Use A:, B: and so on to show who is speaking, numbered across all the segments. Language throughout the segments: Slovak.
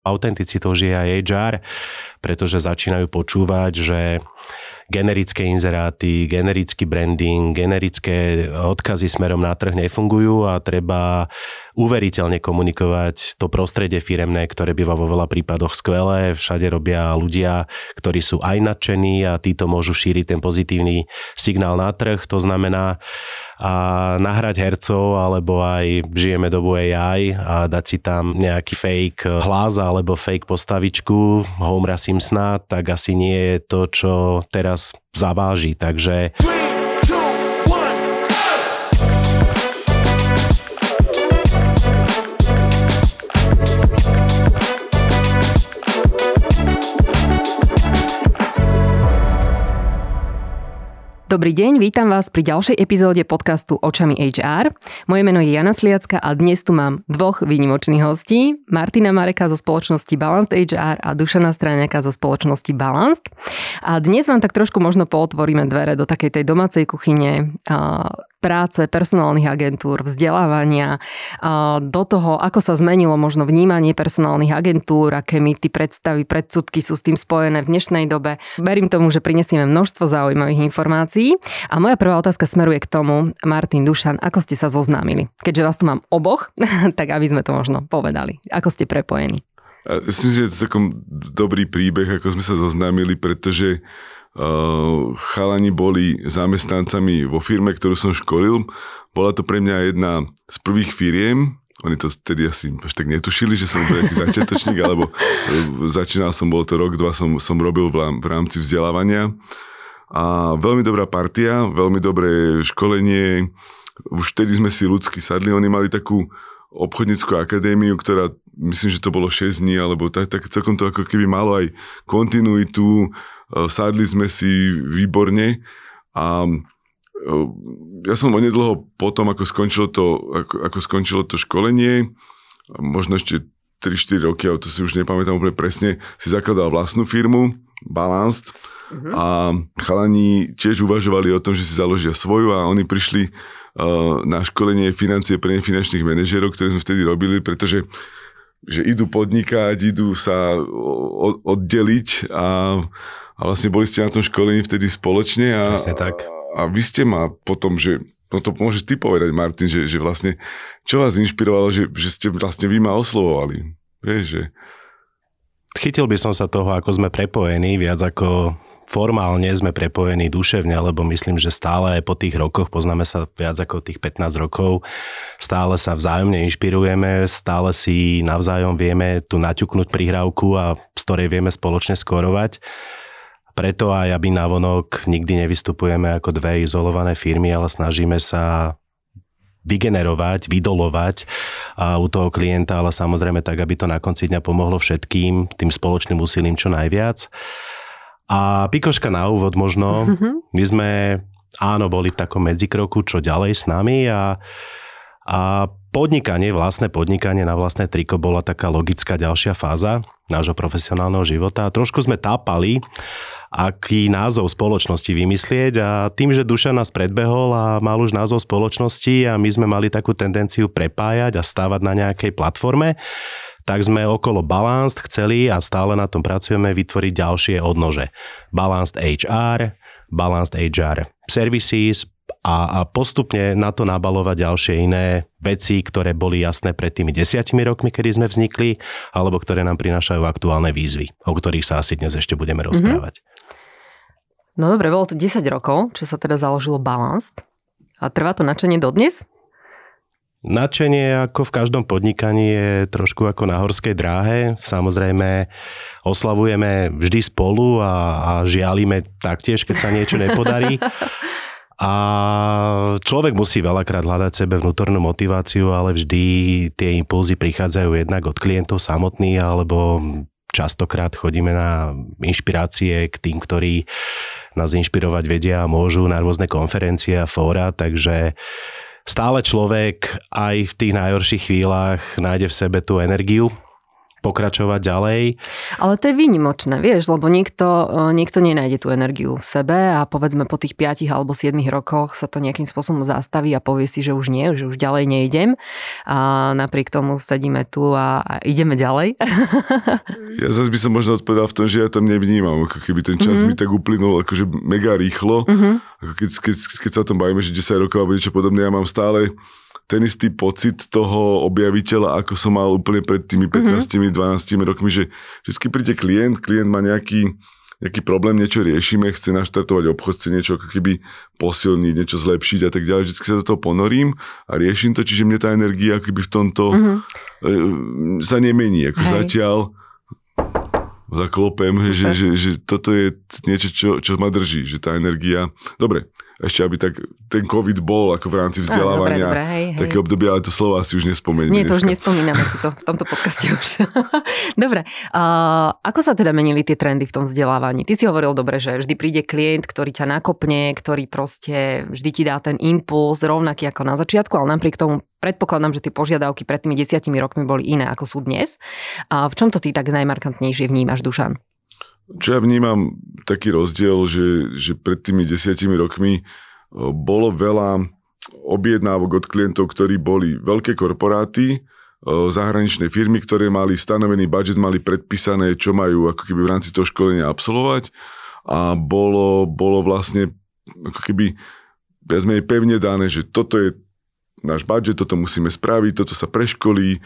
A: Autenticitou žije aj HR, pretože začínajú počúvať, že generické inzeráty, generický branding, generické odkazy smerom na trh nefungujú a treba uveriteľne komunikovať to prostredie firemné, ktoré býva vo veľa prípadoch skvelé. Všade robia ľudia, ktorí sú aj nadšení a títo môžu šíriť ten pozitívny signál na trh. To znamená a nahrať hercov, alebo aj žijeme dobu AI a dať si tam nejaký fake hlas alebo fake postavičku Homera Simpsona, tak asi nie je to, čo teraz zaváži. Takže...
B: Dobrý deň, vítam vás pri ďalšej epizóde podcastu Očami HR. Moje meno je Jana Sliacka a dnes tu mám dvoch výnimočných hostí. Martina Mareka zo spoločnosti Balanced HR a Dušana Stráňaka zo spoločnosti Balanced. A dnes vám tak trošku možno pootvoríme dvere do takej tej domácej kuchyne práce personálnych agentúr, vzdelávania, do toho, ako sa zmenilo možno vnímanie personálnych agentúr, aké ty predstavy, predsudky sú s tým spojené v dnešnej dobe. Verím tomu, že prinesieme množstvo zaujímavých informácií. A moja prvá otázka smeruje k tomu, Martin Dušan, ako ste sa zoznámili? Keďže vás tu mám oboch, tak aby sme to možno povedali. Ako ste prepojení?
C: Si myslím, že je to takom dobrý príbeh, ako sme sa zoznámili, pretože chalani boli zamestnancami vo firme, ktorú som školil. Bola to pre mňa jedna z prvých firiem, oni to vtedy asi až tak netušili, že som nejaký začiatočník, alebo uh, začínal som, bol to rok, dva som, som robil v rámci vzdelávania. A veľmi dobrá partia, veľmi dobré školenie. Už vtedy sme si ľudsky sadli, oni mali takú obchodníckú akadémiu, ktorá myslím, že to bolo 6 dní, alebo tak, tak celkom to ako keby malo aj kontinuitu, Eh, sadli sme si výborne a eh, ja som onedlho potom, ako skončilo to, ako, ako skončilo to školenie, možno ešte 3-4 roky, ale to si už nepamätám úplne presne, si zakladal vlastnú firmu, Balanced, uh-huh. a chalani tiež uvažovali o tom, že si založia svoju a oni prišli uh, na školenie financie pre nefinančných manažerov, ktoré sme vtedy robili, pretože že idú podnikať, idú sa oddeliť a a vlastne boli ste na tom školení vtedy spoločne a,
A: tak.
C: a vy ste ma potom, že no to môžeš ty povedať, Martin, že, že vlastne, čo vás inšpirovalo, že, že ste vlastne vy ma oslovovali. Vieš, že...
A: Chytil by som sa toho, ako sme prepojení, viac ako formálne sme prepojení duševne, lebo myslím, že stále aj po tých rokoch, poznáme sa viac ako tých 15 rokov, stále sa vzájomne inšpirujeme, stále si navzájom vieme tu naťuknúť prihrávku a z ktorej vieme spoločne skorovať. Preto aj aby navonok nikdy nevystupujeme ako dve izolované firmy, ale snažíme sa vygenerovať, vydolovať a u toho klienta, ale samozrejme tak, aby to na konci dňa pomohlo všetkým, tým spoločným úsilím čo najviac. A pikoška na úvod možno, mhm. my sme áno, boli v takom medzikroku, čo ďalej s nami a, a podnikanie, vlastné podnikanie na vlastné triko bola taká logická ďalšia fáza nášho profesionálneho života. A trošku sme tápali aký názov spoločnosti vymyslieť a tým, že Duša nás predbehol a mal už názov spoločnosti a my sme mali takú tendenciu prepájať a stávať na nejakej platforme, tak sme okolo Balanced chceli a stále na tom pracujeme vytvoriť ďalšie odnože. Balanced HR, Balanced HR Services, a, a postupne na to nabalovať ďalšie iné veci, ktoré boli jasné pred tými desiatimi rokmi, kedy sme vznikli, alebo ktoré nám prinášajú aktuálne výzvy, o ktorých sa asi dnes ešte budeme mhm. rozprávať.
B: Mm-hmm. No dobre, bolo to 10 rokov, čo sa teda založilo Balanced. A trvá to načenie dodnes?
A: Načenie ako v každom podnikaní je trošku ako na horskej dráhe. Samozrejme, oslavujeme vždy spolu a, a žialíme taktiež, keď sa niečo nepodarí. A človek musí veľakrát hľadať sebe vnútornú motiváciu, ale vždy tie impulzy prichádzajú jednak od klientov samotných, alebo častokrát chodíme na inšpirácie k tým, ktorí nás inšpirovať vedia a môžu na rôzne konferencie a fóra, takže stále človek aj v tých najhorších chvíľach nájde v sebe tú energiu pokračovať ďalej.
B: Ale to je výnimočné, vieš, lebo niekto, e, niekto nenájde tú energiu v sebe a povedzme po tých 5 alebo 7 rokoch sa to nejakým spôsobom zastaví a povie si, že už nie, že už ďalej nejdem. A napriek tomu sedíme tu a, a ideme ďalej.
C: ja zase by som možno odpovedal v tom, že ja tam nevnímam, ako keby ten čas mm-hmm. mi tak uplynul akože mega rýchlo. Mm-hmm. Ako keď, keď, keď sa o tom bavíme, že 10 rokov alebo niečo podobné, ja mám stále ten istý pocit toho objaviteľa, ako som mal úplne pred tými 15-12 mm-hmm. rokmi, že vždy príde klient, klient má nejaký, nejaký problém, niečo riešime, chce naštartovať obchod, chce niečo ako keby posilniť, niečo zlepšiť a tak ďalej. Vždy sa do toho ponorím a riešim to, čiže mne tá energia akoby v tomto mm-hmm. sa nemení. Ako Hej. zatiaľ zaklopem, že, že, že toto je niečo, čo, čo ma drží, že tá energia... Dobre, ešte aby tak ten COVID bol ako v rámci vzdelávania.
B: dobre, dobre, hej, hej.
C: Také obdobie, ale to slovo asi už nespomenieme.
B: Nie, to dneska. už nespomíname tuto, v tomto podcaste už. dobre, uh, ako sa teda menili tie trendy v tom vzdelávaní? Ty si hovoril dobre, že vždy príde klient, ktorý ťa nakopne, ktorý proste vždy ti dá ten impuls rovnaký ako na začiatku, ale napriek tomu predpokladám, že tie požiadavky pred tými desiatimi rokmi boli iné ako sú dnes. A v čom to ty tak najmarkantnejšie vnímaš, Dušan?
C: Čo ja vnímam taký rozdiel, že, že pred tými desiatimi rokmi bolo veľa objednávok od klientov, ktorí boli veľké korporáty, zahraničné firmy, ktoré mali stanovený budget, mali predpísané, čo majú ako keby v rámci toho školenia absolvovať. A bolo, bolo vlastne ako keby viac pevne dané, že toto je náš budget, toto musíme spraviť, toto sa preškolí,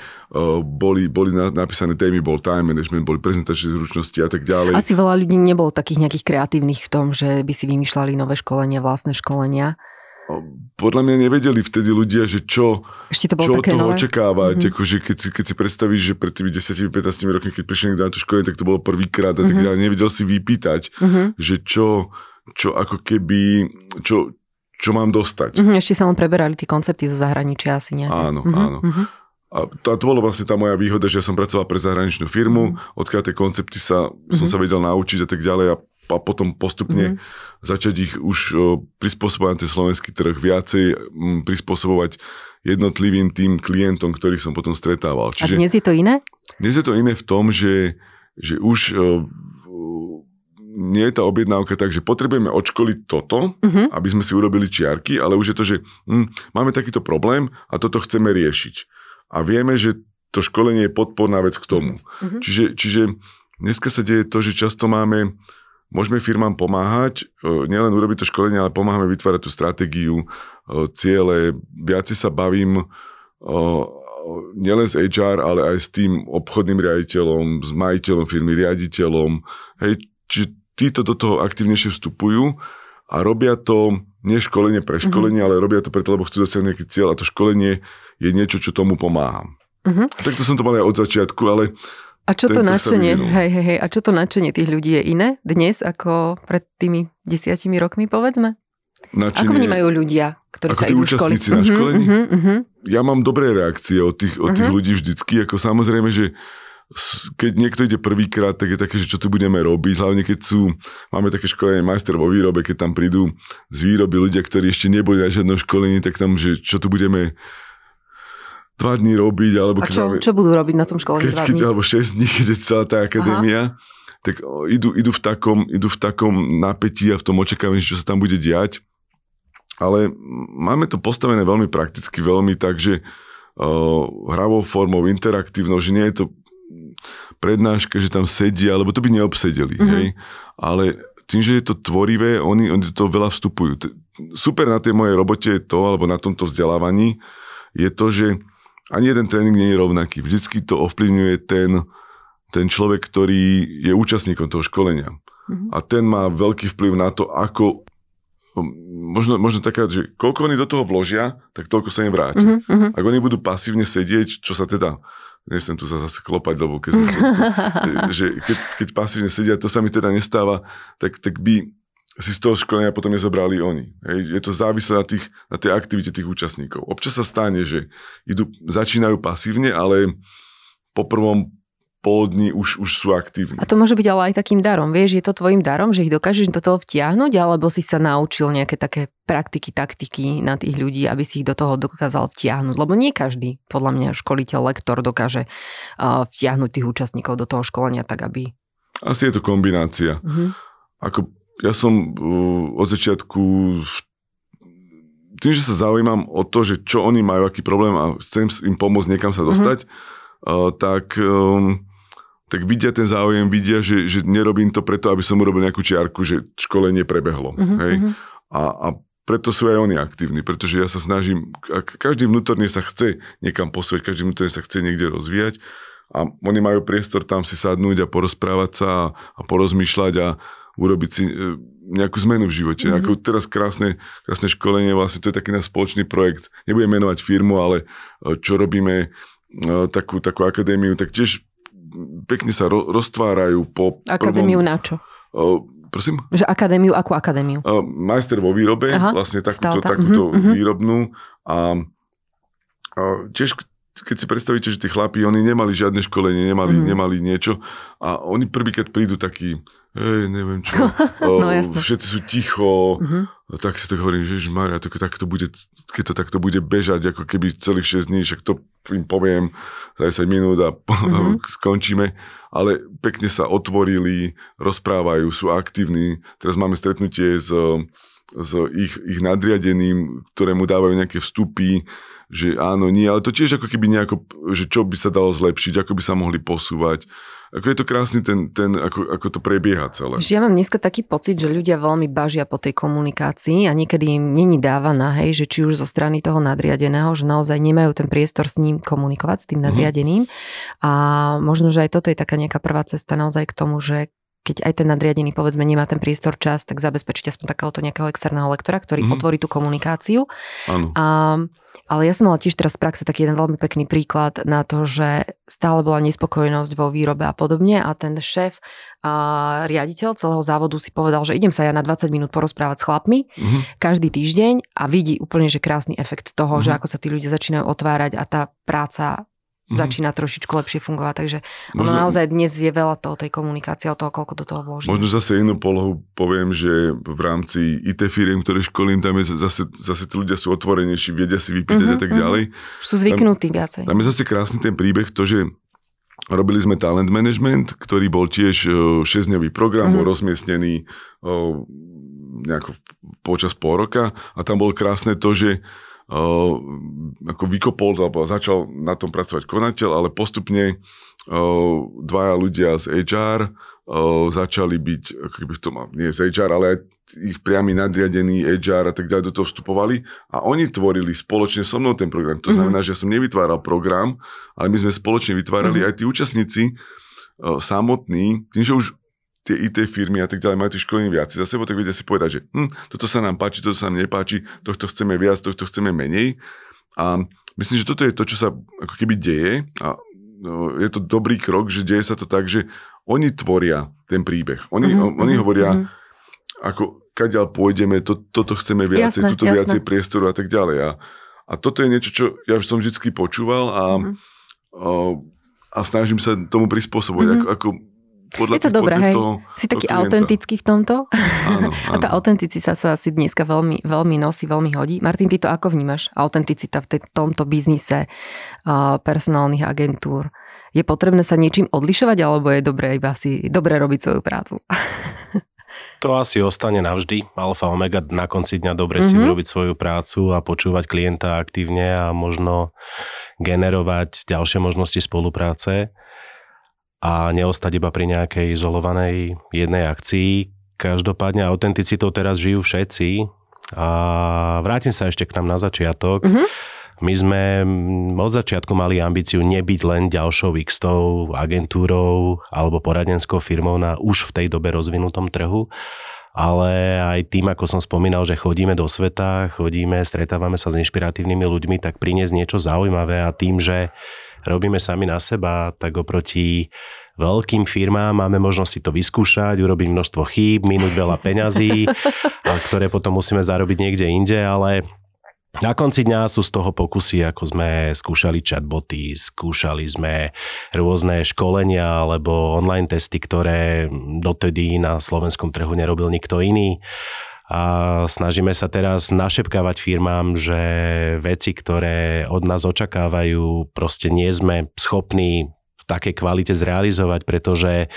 C: boli, boli napísané témy, bol time management, boli prezentačné zručnosti a tak ďalej.
B: Asi veľa ľudí nebolo takých nejakých kreatívnych v tom, že by si vymýšľali nové školenia, vlastné školenia.
C: Podľa mňa nevedeli vtedy ľudia, že čo,
B: Ešte to
C: čo
B: také
C: toho
B: nové?
C: očakávať. Mm-hmm. Akože keď, si, keď si predstavíš, že pred tými 10-15 rokmi, keď prišli na tú školenie, tak to bolo prvýkrát a mm-hmm. tak ďalej. Nevedel si vypýtať, mm-hmm. že čo, čo ako keby, čo, čo mám dostať.
B: Mm-hmm, ešte sa len preberali tie koncepty zo zahraničia asi nejaké.
C: Áno, mm-hmm, áno. Mm-hmm. A to, to bolo vlastne tá moja výhoda, že ja som pracoval pre zahraničnú firmu, mm-hmm. odkiaľ tie koncepty sa, mm-hmm. som sa vedel naučiť a tak ďalej a, a potom postupne mm-hmm. začať ich už o, prispôsobovať na ten slovenský trh viacej, m, prispôsobovať jednotlivým tým klientom, ktorých som potom stretával.
B: Čiže, a dnes je to iné?
C: Dnes je to iné v tom, že, že už o, nie je tá objednávka tak, že potrebujeme odškoliť toto, uh-huh. aby sme si urobili čiarky, ale už je to, že hm, máme takýto problém a toto chceme riešiť. A vieme, že to školenie je podporná vec k tomu. Uh-huh. Čiže, čiže dneska sa deje to, že často máme, môžeme firmám pomáhať, e, nielen urobiť to školenie, ale pomáhame vytvárať tú stratégiu, e, ciele, viacej sa bavím e, nielen s HR, ale aj s tým obchodným riaditeľom, s majiteľom firmy, riaditeľom. Hej, čiže títo do toho aktívnejšie vstupujú a robia to nie školenie pre mhm. školenie, mm-hmm. ale robia to preto, lebo chcú dosiahnuť nejaký cieľ a to školenie je niečo, čo tomu pomáha. Mm-hmm. Takto som to mal aj od začiatku, ale
B: a čo to nadšenie, hej, hej, hej, a čo to nadšenie tých ľudí je iné dnes ako pred tými desiatimi rokmi, povedzme? Načenie, ako vnímajú ľudia, ktorí
C: ako
B: sa idú
C: školiť? na školení? Uh-huh, uh-huh. Ja mám dobré reakcie od tých, od tých uh-huh. ľudí vždycky, ako samozrejme, že keď niekto ide prvýkrát, tak je také, že čo tu budeme robiť, hlavne keď sú, máme také školenie majster vo výrobe, keď tam prídu z výroby ľudia, ktorí ešte neboli na žiadnom školení, tak tam, že čo tu budeme dva dní robiť, alebo
B: A čo, máme, čo budú robiť na tom školení
C: keď, keď, Alebo 6 dní, keď je celá tá akadémia, Aha. tak idú, idú, v takom, idú v takom napätí a v tom očakávaní, čo sa tam bude diať. Ale máme to postavené veľmi prakticky, veľmi tak, že uh, hravou formou, interaktívnou, že nie je to prednáška, že tam sedia, lebo to by neobsedeli, mm-hmm. hej. Ale tým, že je to tvorivé, oni, oni to veľa vstupujú. Super na tej mojej robote je to, alebo na tomto vzdelávaní, je to, že ani jeden tréning nie je rovnaký. Vždycky to ovplyvňuje ten, ten človek, ktorý je účastníkom toho školenia. Mm-hmm. A ten má veľký vplyv na to, ako možno, možno taká, že koľko oni do toho vložia, tak toľko sa im vráti. Mm-hmm. Ak oni budú pasívne sedieť, čo sa teda nechcem tu sa zase klopať, lebo keď, sme, že keď, keď pasívne sedia, to sa mi teda nestáva, tak, tak by si z toho školenia potom nezobrali oni. Hej. Je to závislé na, tých, na tej aktivite tých účastníkov. Občas sa stane, že idú, začínajú pasívne, ale po prvom pol dní už, už sú aktívni.
B: A to môže byť ale aj takým darom, vieš, je to tvojim darom, že ich dokážeš do toho vtiahnuť, alebo si sa naučil nejaké také praktiky, taktiky na tých ľudí, aby si ich do toho dokázal vtiahnuť. Lebo nie každý, podľa mňa, školiteľ, lektor dokáže uh, vtiahnuť tých účastníkov do toho školenia tak, aby...
C: Asi je to kombinácia. Uh-huh. Ako ja som uh, od začiatku tým, že sa zaujímam o to, že čo oni majú, aký problém a chcem im pomôcť niekam sa dostať, uh-huh. uh, tak um, tak vidia ten záujem, vidia, že, že nerobím to preto, aby som urobil nejakú čiarku, že školenie prebehlo. Uh-huh, hej? A, a preto sú aj oni aktívni, pretože ja sa snažím, každý vnútorne sa chce niekam posúvať, každý vnútorne sa chce niekde rozvíjať a oni majú priestor tam si sadnúť a porozprávať sa a, a porozmýšľať a urobiť si e, nejakú zmenu v živote. Mm-hmm. Ako teraz krásne, krásne školenie, vlastne to je taký náš spoločný projekt. Nebudem menovať firmu, ale e, čo robíme, e, takú, takú akadémiu, tak tiež pekne sa ro, roztvárajú po...
B: Akadémiu prvom, na čo?
C: Uh, prosím?
B: Že akadémiu, akú akadémiu?
C: Uh, majster vo výrobe, Aha, vlastne takúto, takúto uh-huh, výrobnú a uh, tiež keď si predstavíte, že tí chlapí, oni nemali žiadne školenie, nemali, mm. nemali niečo a oni prvýkrát prídu takí, hej, neviem čo, no, o, všetci sú ticho, mm-hmm. tak si to hovorím, že Maria, to, tak to bude, keď to takto bude bežať, ako keby celých 6 dní, však to im poviem za 10 minút a mm-hmm. skončíme, ale pekne sa otvorili, rozprávajú, sú aktívni. Teraz máme stretnutie s, s ich, ich nadriadeným, ktorému dávajú nejaké vstupy, že áno, nie, ale to tiež ako keby nejako, že čo by sa dalo zlepšiť, ako by sa mohli posúvať. Ako je to krásny ten, ten ako, ako to prebieha celé.
B: Ja mám dneska taký pocit, že ľudia veľmi bažia po tej komunikácii a niekedy im není dávaná, hej, že či už zo strany toho nadriadeného, že naozaj nemajú ten priestor s ním komunikovať, s tým mhm. nadriadeným. Mm-hmm. A možno, že aj toto je taká nejaká prvá cesta naozaj k tomu, že keď aj ten nadriadený povedzme nemá ten priestor čas, tak zabezpečiť aspoň takéhoto nejakého externého lektora, ktorý mm-hmm. otvorí tú komunikáciu.
C: Áno.
B: A, ale ja som mala tiež teraz v praxe taký jeden veľmi pekný príklad na to, že stále bola nespokojnosť vo výrobe a podobne a ten šéf a riaditeľ celého závodu si povedal, že idem sa ja na 20 minút porozprávať s chlapmi mm-hmm. každý týždeň a vidí úplne, že krásny efekt toho, mm-hmm. že ako sa tí ľudia začínajú otvárať a tá práca mm-hmm. začína trošičku lepšie fungovať. Takže možno, ono naozaj dnes je veľa toho tej komunikácie, o toho, koľko do toho vloží.
C: Možno zase inú polohu poviem, že v rámci IT firiem, ktoré školím, tam je zase, zase tí ľudia sú otvorenejší, vedia si vypýtať mm-hmm, a tak mhm. ďalej.
B: Sú zvyknutí tam, viacej.
C: Tam je zase krásny ten príbeh, to, že Robili sme talent management, ktorý bol tiež 6-dňový program, mm-hmm. bol rozmiestnený nejako počas pol roka a tam bolo krásne to, že uh, ako vykopol alebo začal na tom pracovať konateľ, ale postupne uh, dvaja ľudia z HR uh, začali byť, ako keby v tom, nie z HR, ale aj ich priami nadriadení HR a tak ďalej do toho vstupovali a oni tvorili spoločne so mnou ten program. To znamená, mm-hmm. že ja som nevytváral program, ale my sme spoločne vytvárali mm-hmm. aj tí účastníci uh, samotní, tým, že už tie IT firmy a tak ďalej majú tie školenie viac za sebou, tak vedia si povedať, že hm, toto sa nám páči, toto sa nám nepáči, tohto chceme viac, tohto chceme menej. A myslím, že toto je to, čo sa ako keby deje a no, je to dobrý krok, že deje sa to tak, že oni tvoria ten príbeh. Oni, mm-hmm, oni hovoria, mm-hmm. ako kaďal pôjdeme, to, toto chceme viacej, jasné, tuto jasné. viacej priestoru a tak ďalej. A, a toto je niečo, čo ja už som vždy počúval a, mm-hmm. a, a snažím sa tomu prispôsobovať. Mm-hmm. Ako, ako podľa
B: je to dobré, hej. Si taký klienta. autentický v tomto.
C: Áno, áno.
B: A tá autenticita sa asi dneska veľmi, veľmi nosí, veľmi hodí. Martin, ty to ako vnímaš? Autenticita v tomto biznise uh, personálnych agentúr. Je potrebné sa niečím odlišovať, alebo je dobré iba si dobre robiť svoju prácu?
A: To asi ostane navždy. Alfa omega na konci dňa dobre mm-hmm. si mhm. urobiť svoju prácu a počúvať klienta aktívne a možno generovať ďalšie možnosti spolupráce a neostať iba pri nejakej izolovanej jednej akcii. Každopádne autenticitou teraz žijú všetci a vrátim sa ešte k nám na začiatok. Mm-hmm. My sme od začiatku mali ambíciu nebyť len ďalšou x agentúrou alebo poradenskou firmou na už v tej dobe rozvinutom trhu, ale aj tým, ako som spomínal, že chodíme do sveta, chodíme, stretávame sa s inšpiratívnymi ľuďmi, tak priniesť niečo zaujímavé a tým, že robíme sami na seba, tak oproti veľkým firmám máme možnosť si to vyskúšať, urobiť množstvo chýb, minúť veľa peňazí, ktoré potom musíme zarobiť niekde inde, ale Na konci dňa sú z toho pokusy, ako sme skúšali chatboty, skúšali sme rôzne školenia alebo online testy, ktoré dotedy na slovenskom trhu nerobil nikto iný. A snažíme sa teraz našepkávať firmám, že veci, ktoré od nás očakávajú, proste nie sme schopní v takej kvalite zrealizovať, pretože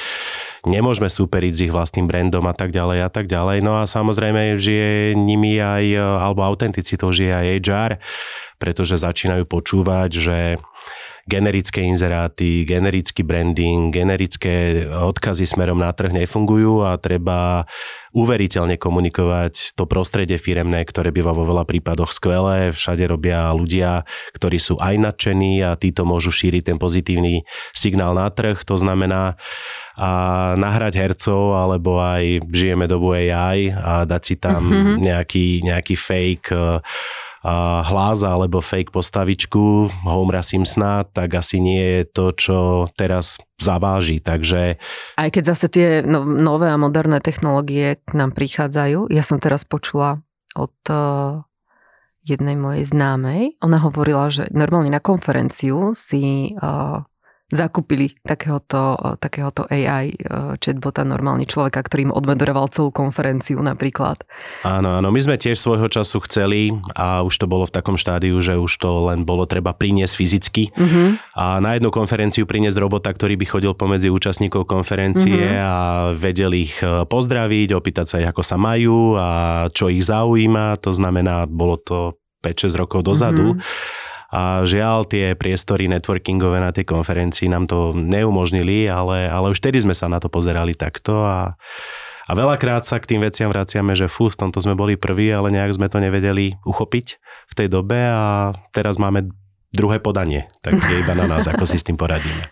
A: nemôžeme súperiť s ich vlastným brandom a tak ďalej a tak ďalej. No a samozrejme žije nimi aj, alebo autenticitou žije aj HR, pretože začínajú počúvať, že generické inzeráty, generický branding, generické odkazy smerom na trh nefungujú a treba uveriteľne komunikovať to prostredie firemné, ktoré býva vo veľa prípadoch skvelé. Všade robia ľudia, ktorí sú aj nadšení a títo môžu šíriť ten pozitívny signál na trh. To znamená a nahrať hercov, alebo aj žijeme dobu AI a dať si tam mm-hmm. nejaký, nejaký fake hlas alebo fake postavičku Homera Simpsona, tak asi nie je to, čo teraz zaváži. Takže...
B: Aj keď zase tie no, nové a moderné technológie k nám prichádzajú, ja som teraz počula od uh, jednej mojej známej, ona hovorila, že normálne na konferenciu si uh, zakúpili takéhoto, takéhoto AI eh, chatbota, normálny človeka, ktorý im odmoderoval celú konferenciu napríklad.
A: Áno, áno, my sme tiež svojho času chceli a už to bolo v takom štádiu, že už to len bolo treba priniesť fyzicky uh-huh. a na jednu konferenciu priniesť robota, ktorý by chodil pomedzi účastníkov konferencie uh-huh. a vedel ich eh, pozdraviť, opýtať sa ich, ako sa majú a čo ich zaujíma, to znamená, bolo to 5-6 rokov dozadu. Uh-huh a žiaľ tie priestory networkingové na tej konferencii nám to neumožnili, ale, ale už tedy sme sa na to pozerali takto a, a veľakrát sa k tým veciam vraciame, že fú, v tomto sme boli prví, ale nejak sme to nevedeli uchopiť v tej dobe a teraz máme druhé podanie, tak je iba na nás, ako si s tým poradíme.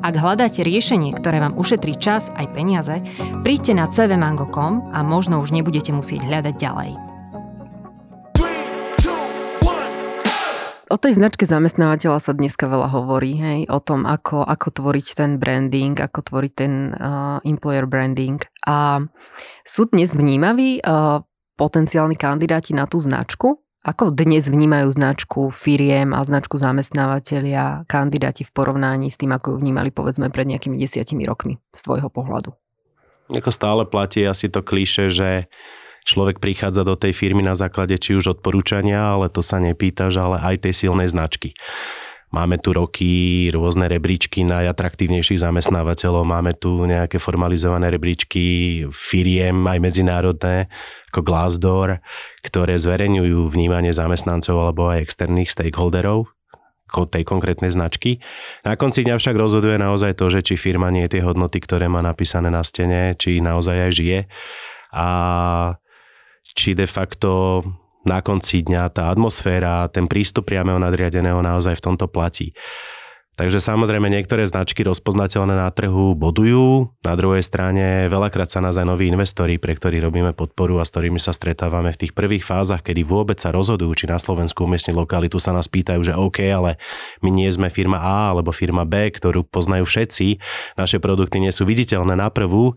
B: Ak hľadáte riešenie, ktoré vám ušetrí čas aj peniaze, príďte na cvmango.com a možno už nebudete musieť hľadať ďalej. O tej značke zamestnávateľa sa dneska veľa hovorí, hej, o tom, ako, ako tvoriť ten branding, ako tvoriť ten uh, employer branding. A sú dnes vnímaví uh, potenciálni kandidáti na tú značku? Ako dnes vnímajú značku firiem a značku zamestnávateľia, kandidáti v porovnaní s tým, ako ju vnímali povedzme pred nejakými desiatimi rokmi z tvojho pohľadu?
A: Ako stále platí asi to klíše, že človek prichádza do tej firmy na základe či už odporúčania, ale to sa nepýtaš, ale aj tej silnej značky. Máme tu roky rôzne rebríčky najatraktívnejších zamestnávateľov, máme tu nejaké formalizované rebríčky firiem aj medzinárodné, ako Glassdoor, ktoré zverejňujú vnímanie zamestnancov alebo aj externých stakeholderov tej konkrétnej značky. Na konci dňa však rozhoduje naozaj to, že či firma nie tie hodnoty, ktoré má napísané na stene, či naozaj aj žije a či de facto na konci dňa tá atmosféra, ten prístup priameho nadriadeného naozaj v tomto platí. Takže samozrejme niektoré značky rozpoznateľné na trhu bodujú, na druhej strane veľakrát sa nás aj noví investori, pre ktorých robíme podporu a s ktorými sa stretávame v tých prvých fázach, kedy vôbec sa rozhodujú, či na Slovensku umiestniť lokalitu, sa nás pýtajú, že OK, ale my nie sme firma A alebo firma B, ktorú poznajú všetci, naše produkty nie sú viditeľné na prvú,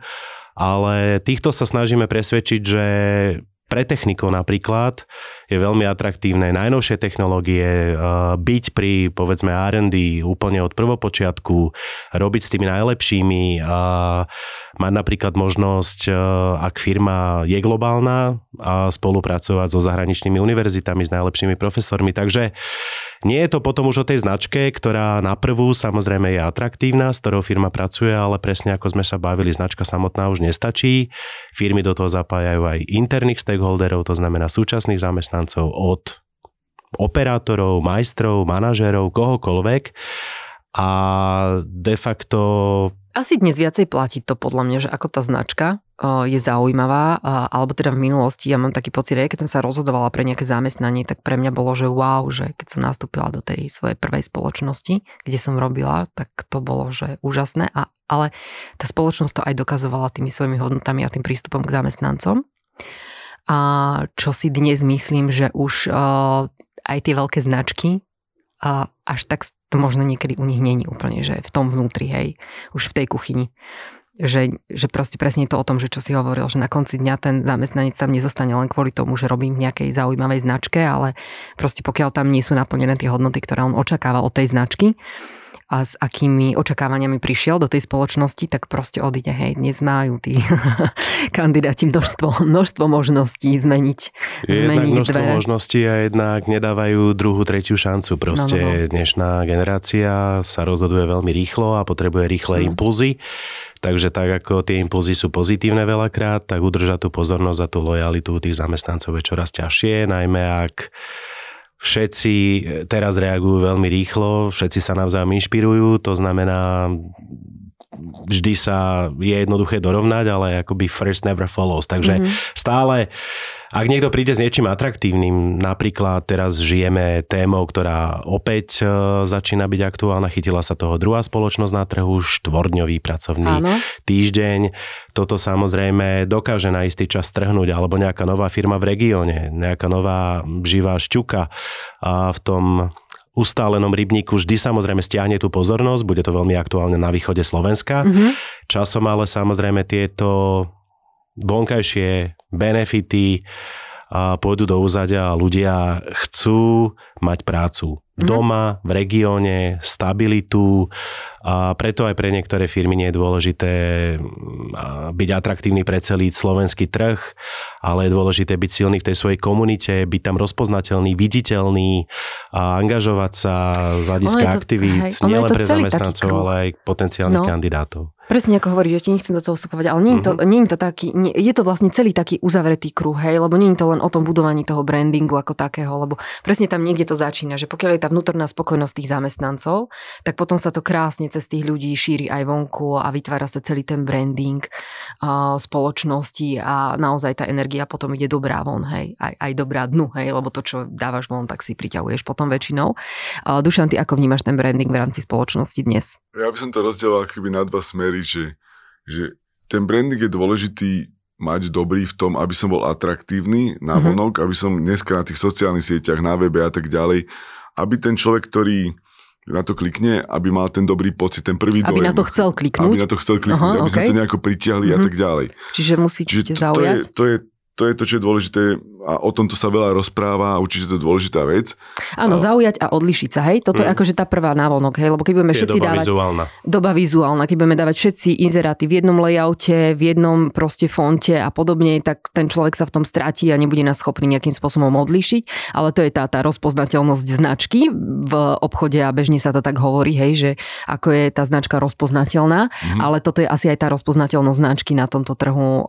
A: ale týchto sa snažíme presvedčiť, že pre technikov napríklad je veľmi atraktívne najnovšie technológie, eh, byť pri povedzme R&D úplne od prvopočiatku, robiť s tými najlepšími, mať napríklad možnosť, eh, ak firma je globálna, a spolupracovať so zahraničnými univerzitami, s najlepšími profesormi. Takže nie je to potom už o tej značke, ktorá na prvú samozrejme je atraktívna, s ktorou firma pracuje, ale presne ako sme sa bavili, značka samotná už nestačí. Firmy do toho zapájajú aj interných stakeholderov, to znamená súčasných zamestnancov od operátorov, majstrov, manažérov, kohokoľvek. A de facto
B: Asi dnes viacej platí to podľa mňa, že ako tá značka je zaujímavá, alebo teda v minulosti, ja mám taký pocit, aj keď som sa rozhodovala pre nejaké zamestnanie, tak pre mňa bolo, že wow, že keď som nastúpila do tej svojej prvej spoločnosti, kde som robila, tak to bolo, že úžasné, a, ale tá spoločnosť to aj dokazovala tými svojimi hodnotami a tým prístupom k zamestnancom. A čo si dnes myslím, že už uh, aj tie veľké značky uh, až tak to možno niekedy u nich není úplne, že v tom vnútri, hej, už v tej kuchyni. Že, že proste presne to o tom, že čo si hovoril, že na konci dňa ten zamestnanec tam nezostane len kvôli tomu, že robím v nejakej zaujímavej značke, ale proste pokiaľ tam nie sú naplnené tie hodnoty, ktoré on očakáva od tej značky, a s akými očakávaniami prišiel do tej spoločnosti, tak proste odíde. Hej, dnes majú tí kandidáti množstvo, množstvo možností zmeniť,
A: je
B: zmeniť
A: množstvo
B: dvere.
A: možností a jednak nedávajú druhú, tretiu šancu. Proste no, no, no. dnešná generácia sa rozhoduje veľmi rýchlo a potrebuje rýchle no. impulzy. Takže tak ako tie impulzy sú pozitívne veľakrát, tak udržať tú pozornosť a tú lojalitu tých zamestnancov je čoraz ťažšie, najmä ak všetci teraz reagujú veľmi rýchlo, všetci sa navzájom inšpirujú, to znamená vždy sa je jednoduché dorovnať, ale akoby first never follows. Takže mm-hmm. stále ak niekto príde s niečím atraktívnym, napríklad teraz žijeme témou, ktorá opäť e, začína byť aktuálna, chytila sa toho druhá spoločnosť na trhu, štvordňový pracovný Áno. týždeň. Toto samozrejme dokáže na istý čas trhnúť, alebo nejaká nová firma v regióne, nejaká nová živá šťuka a v tom ustálenom rybníku vždy samozrejme stiahne tú pozornosť, bude to veľmi aktuálne na východe Slovenska. Mm-hmm. Časom ale samozrejme tieto vonkajšie benefity a pôjdu do úzadia a ľudia chcú mať prácu mm-hmm. doma, v regióne, stabilitu a preto aj pre niektoré firmy nie je dôležité byť atraktívny pre celý slovenský trh, ale je dôležité byť silný v tej svojej komunite, byť tam rozpoznateľný, viditeľný a angažovať sa z hľadiska aktivít, nielen pre zamestnancov, ale aj potenciálnych no. kandidátov.
B: Presne ako hovoríš, že ti nechcem do toho vstupovať, ale nie je to, mm-hmm. nie je to taký, nie, je to vlastne celý taký uzavretý kruh, hej, lebo nie je to len o tom budovaní toho brandingu ako takého, lebo presne tam niekde to začína, že pokiaľ je tá vnútorná spokojnosť tých zamestnancov, tak potom sa to krásne cez tých ľudí šíri aj vonku a vytvára sa celý ten branding uh, spoločnosti a naozaj tá energia potom ide dobrá von, hej, aj, aj dobrá dnu, hej, lebo to, čo dávaš von, tak si priťahuješ potom väčšinou. Uh, Dušan, ty ako vnímaš ten branding v rámci spoločnosti dnes?
C: Ja by som to rozdelal keby na dva smery že, že ten branding je dôležitý mať dobrý v tom, aby som bol atraktívny na mm-hmm. vonok, aby som dneska na tých sociálnych sieťach, na webe a tak ďalej, aby ten človek, ktorý na to klikne, aby mal ten dobrý pocit, ten prvý
B: aby
C: dojem.
B: Aby na to chcel kliknúť.
C: Aby na to chcel kliknúť, Aha, aby okay. sme to nejako pritiahli mm-hmm. a mhm. tak ďalej.
B: Čiže musí Čiže zaujať.
C: To je, to je to je to, čo je dôležité a o tomto sa veľa rozpráva a určite to je dôležitá vec.
B: Áno, a... zaujať a odlišiť sa, hej? Toto mm. je akože tá prvá návonok, hej? Lebo keď budeme je všetci doba dávať...
A: Vizuálna.
B: Doba vizuálna. Keď budeme dávať všetci inzeráty v jednom layoute, v jednom proste fonte a podobne, tak ten človek sa v tom stratí a nebude nás schopný nejakým spôsobom odlišiť. Ale to je tá, tá rozpoznateľnosť značky v obchode a bežne sa to tak hovorí, hej, že ako je tá značka rozpoznateľná. Mm. Ale toto je asi aj tá rozpoznateľnosť značky na tomto trhu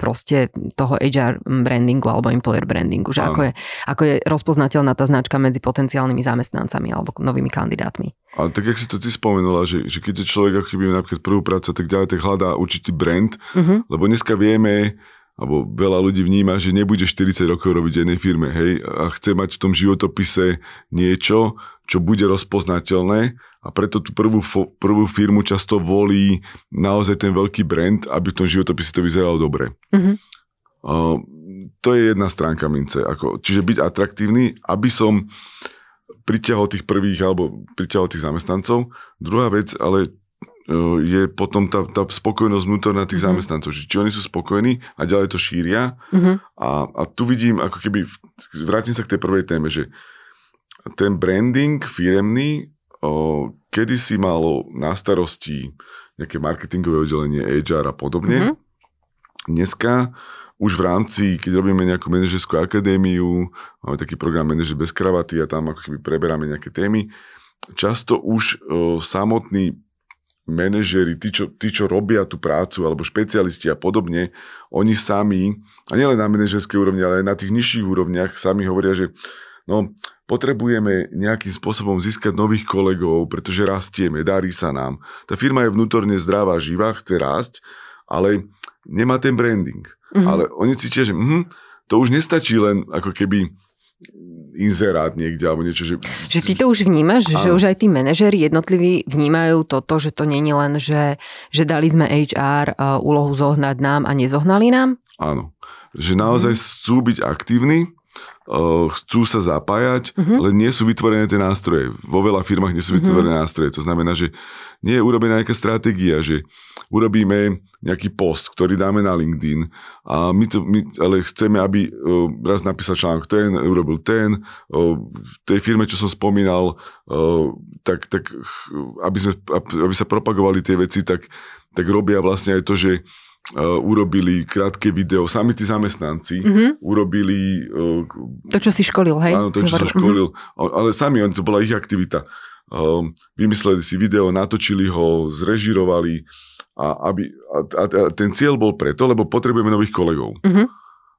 B: proste toho HR brandingu alebo employer brandingu, že ako je, ako je rozpoznateľná tá značka medzi potenciálnymi zamestnancami alebo novými kandidátmi.
C: Ale tak, jak si to ty spomenula, že, že keď je človek ako keby napríklad prvú prácu a tak ďalej, tak hľadá určitý brand, uh-huh. lebo dneska vieme, alebo veľa ľudí vníma, že nebude 40 rokov robiť jednej firme, hej, a chce mať v tom životopise niečo, čo bude rozpoznateľné a preto tú prvú, prvú firmu často volí naozaj ten veľký brand, aby v tom životopise to vyzeralo dobre. Mm-hmm. Uh, to je jedna stránka mince. Ako, čiže byť atraktívny, aby som priťahol tých prvých alebo priťahol tých zamestnancov. Druhá vec, ale je potom tá, tá spokojnosť vnútorná tých mm-hmm. zamestnancov, či oni sú spokojní a ďalej to šíria. Mm-hmm. A, a tu vidím, ako keby, vrátim sa k tej prvej téme, že ten branding firemný o, kedy si malo na starosti nejaké marketingové oddelenie, HR a podobne. Mm-hmm. Dneska už v rámci, keď robíme nejakú manažerskú akadémiu, máme taký program Manažer bez kravaty a tam ako keby preberáme nejaké témy, často už o, samotní manažeri, tí čo, tí, čo robia tú prácu, alebo špecialisti a podobne, oni sami, a nielen na manažerskej úrovni, ale aj na tých nižších úrovniach, sami hovoria, že no potrebujeme nejakým spôsobom získať nových kolegov, pretože rastieme, darí sa nám. Tá firma je vnútorne zdravá, živá, chce rásť, ale nemá ten branding. Mm-hmm. Ale oni cítia, že mm, to už nestačí len ako keby inzerát niekde alebo niečo. Že,
B: že ty to už vnímaš, áno. že už aj tí manažéri jednotliví vnímajú toto, že to není len, že, že dali sme HR uh, úlohu zohnať nám a nezohnali nám?
C: Áno. Že naozaj mm. chcú byť aktívni, chcú sa zapájať, mm-hmm. ale nie sú vytvorené tie nástroje. Vo veľa firmách nie sú mhm. vytvorené mm-hmm. nástroje. To znamená, že nie je urobená nejaká stratégia, že urobíme nejaký post, ktorý dáme na LinkedIn a my, to, my ale chceme, aby raz napísal článok ten, urobil ten, v tej firme, čo som spomínal, tak, tak aby, sme, aby sa propagovali tie veci, tak, tak robia vlastne aj to, že Uh, urobili krátke video, sami tí zamestnanci mm-hmm. urobili... Uh,
B: to, čo si školil, hej?
C: Áno, to, čo som školil. Mm-hmm. Ale sami, on, to bola ich aktivita. Um, vymysleli si video, natočili ho, zrežirovali a, aby, a, a, a ten cieľ bol preto, lebo potrebujeme nových kolegov. Mm-hmm.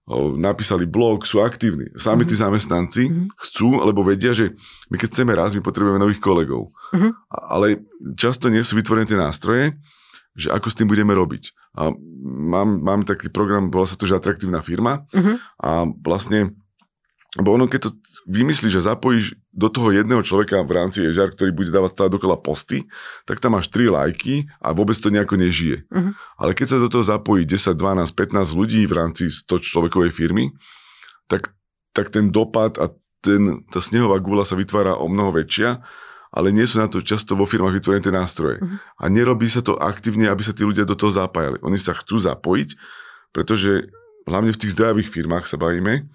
C: Um, napísali blog, sú aktívni. Sami mm-hmm. tí zamestnanci mm-hmm. chcú, lebo vedia, že my keď chceme raz, my potrebujeme nových kolegov. Mm-hmm. Ale často nie sú vytvorené tie nástroje, že ako s tým budeme robiť. A mám, mám taký program, bola sa to, že atraktívna firma uh-huh. a vlastne Bo ono, keď to vymyslíš, že zapojíš do toho jedného človeka v rámci EžAR, ktorý bude dávať stále dokola posty, tak tam máš 3 lajky a vôbec to nejako nežije. Uh-huh. Ale keď sa do toho zapojí 10, 12, 15 ľudí v rámci 100 človekovej firmy, tak, tak ten dopad a ten, tá snehová gula sa vytvára o mnoho väčšia ale nie sú na to často vo firmách vytvorené tie nástroje. Uh-huh. A nerobí sa to aktívne, aby sa tí ľudia do toho zapájali. Oni sa chcú zapojiť, pretože hlavne v tých zdravých firmách sa bavíme,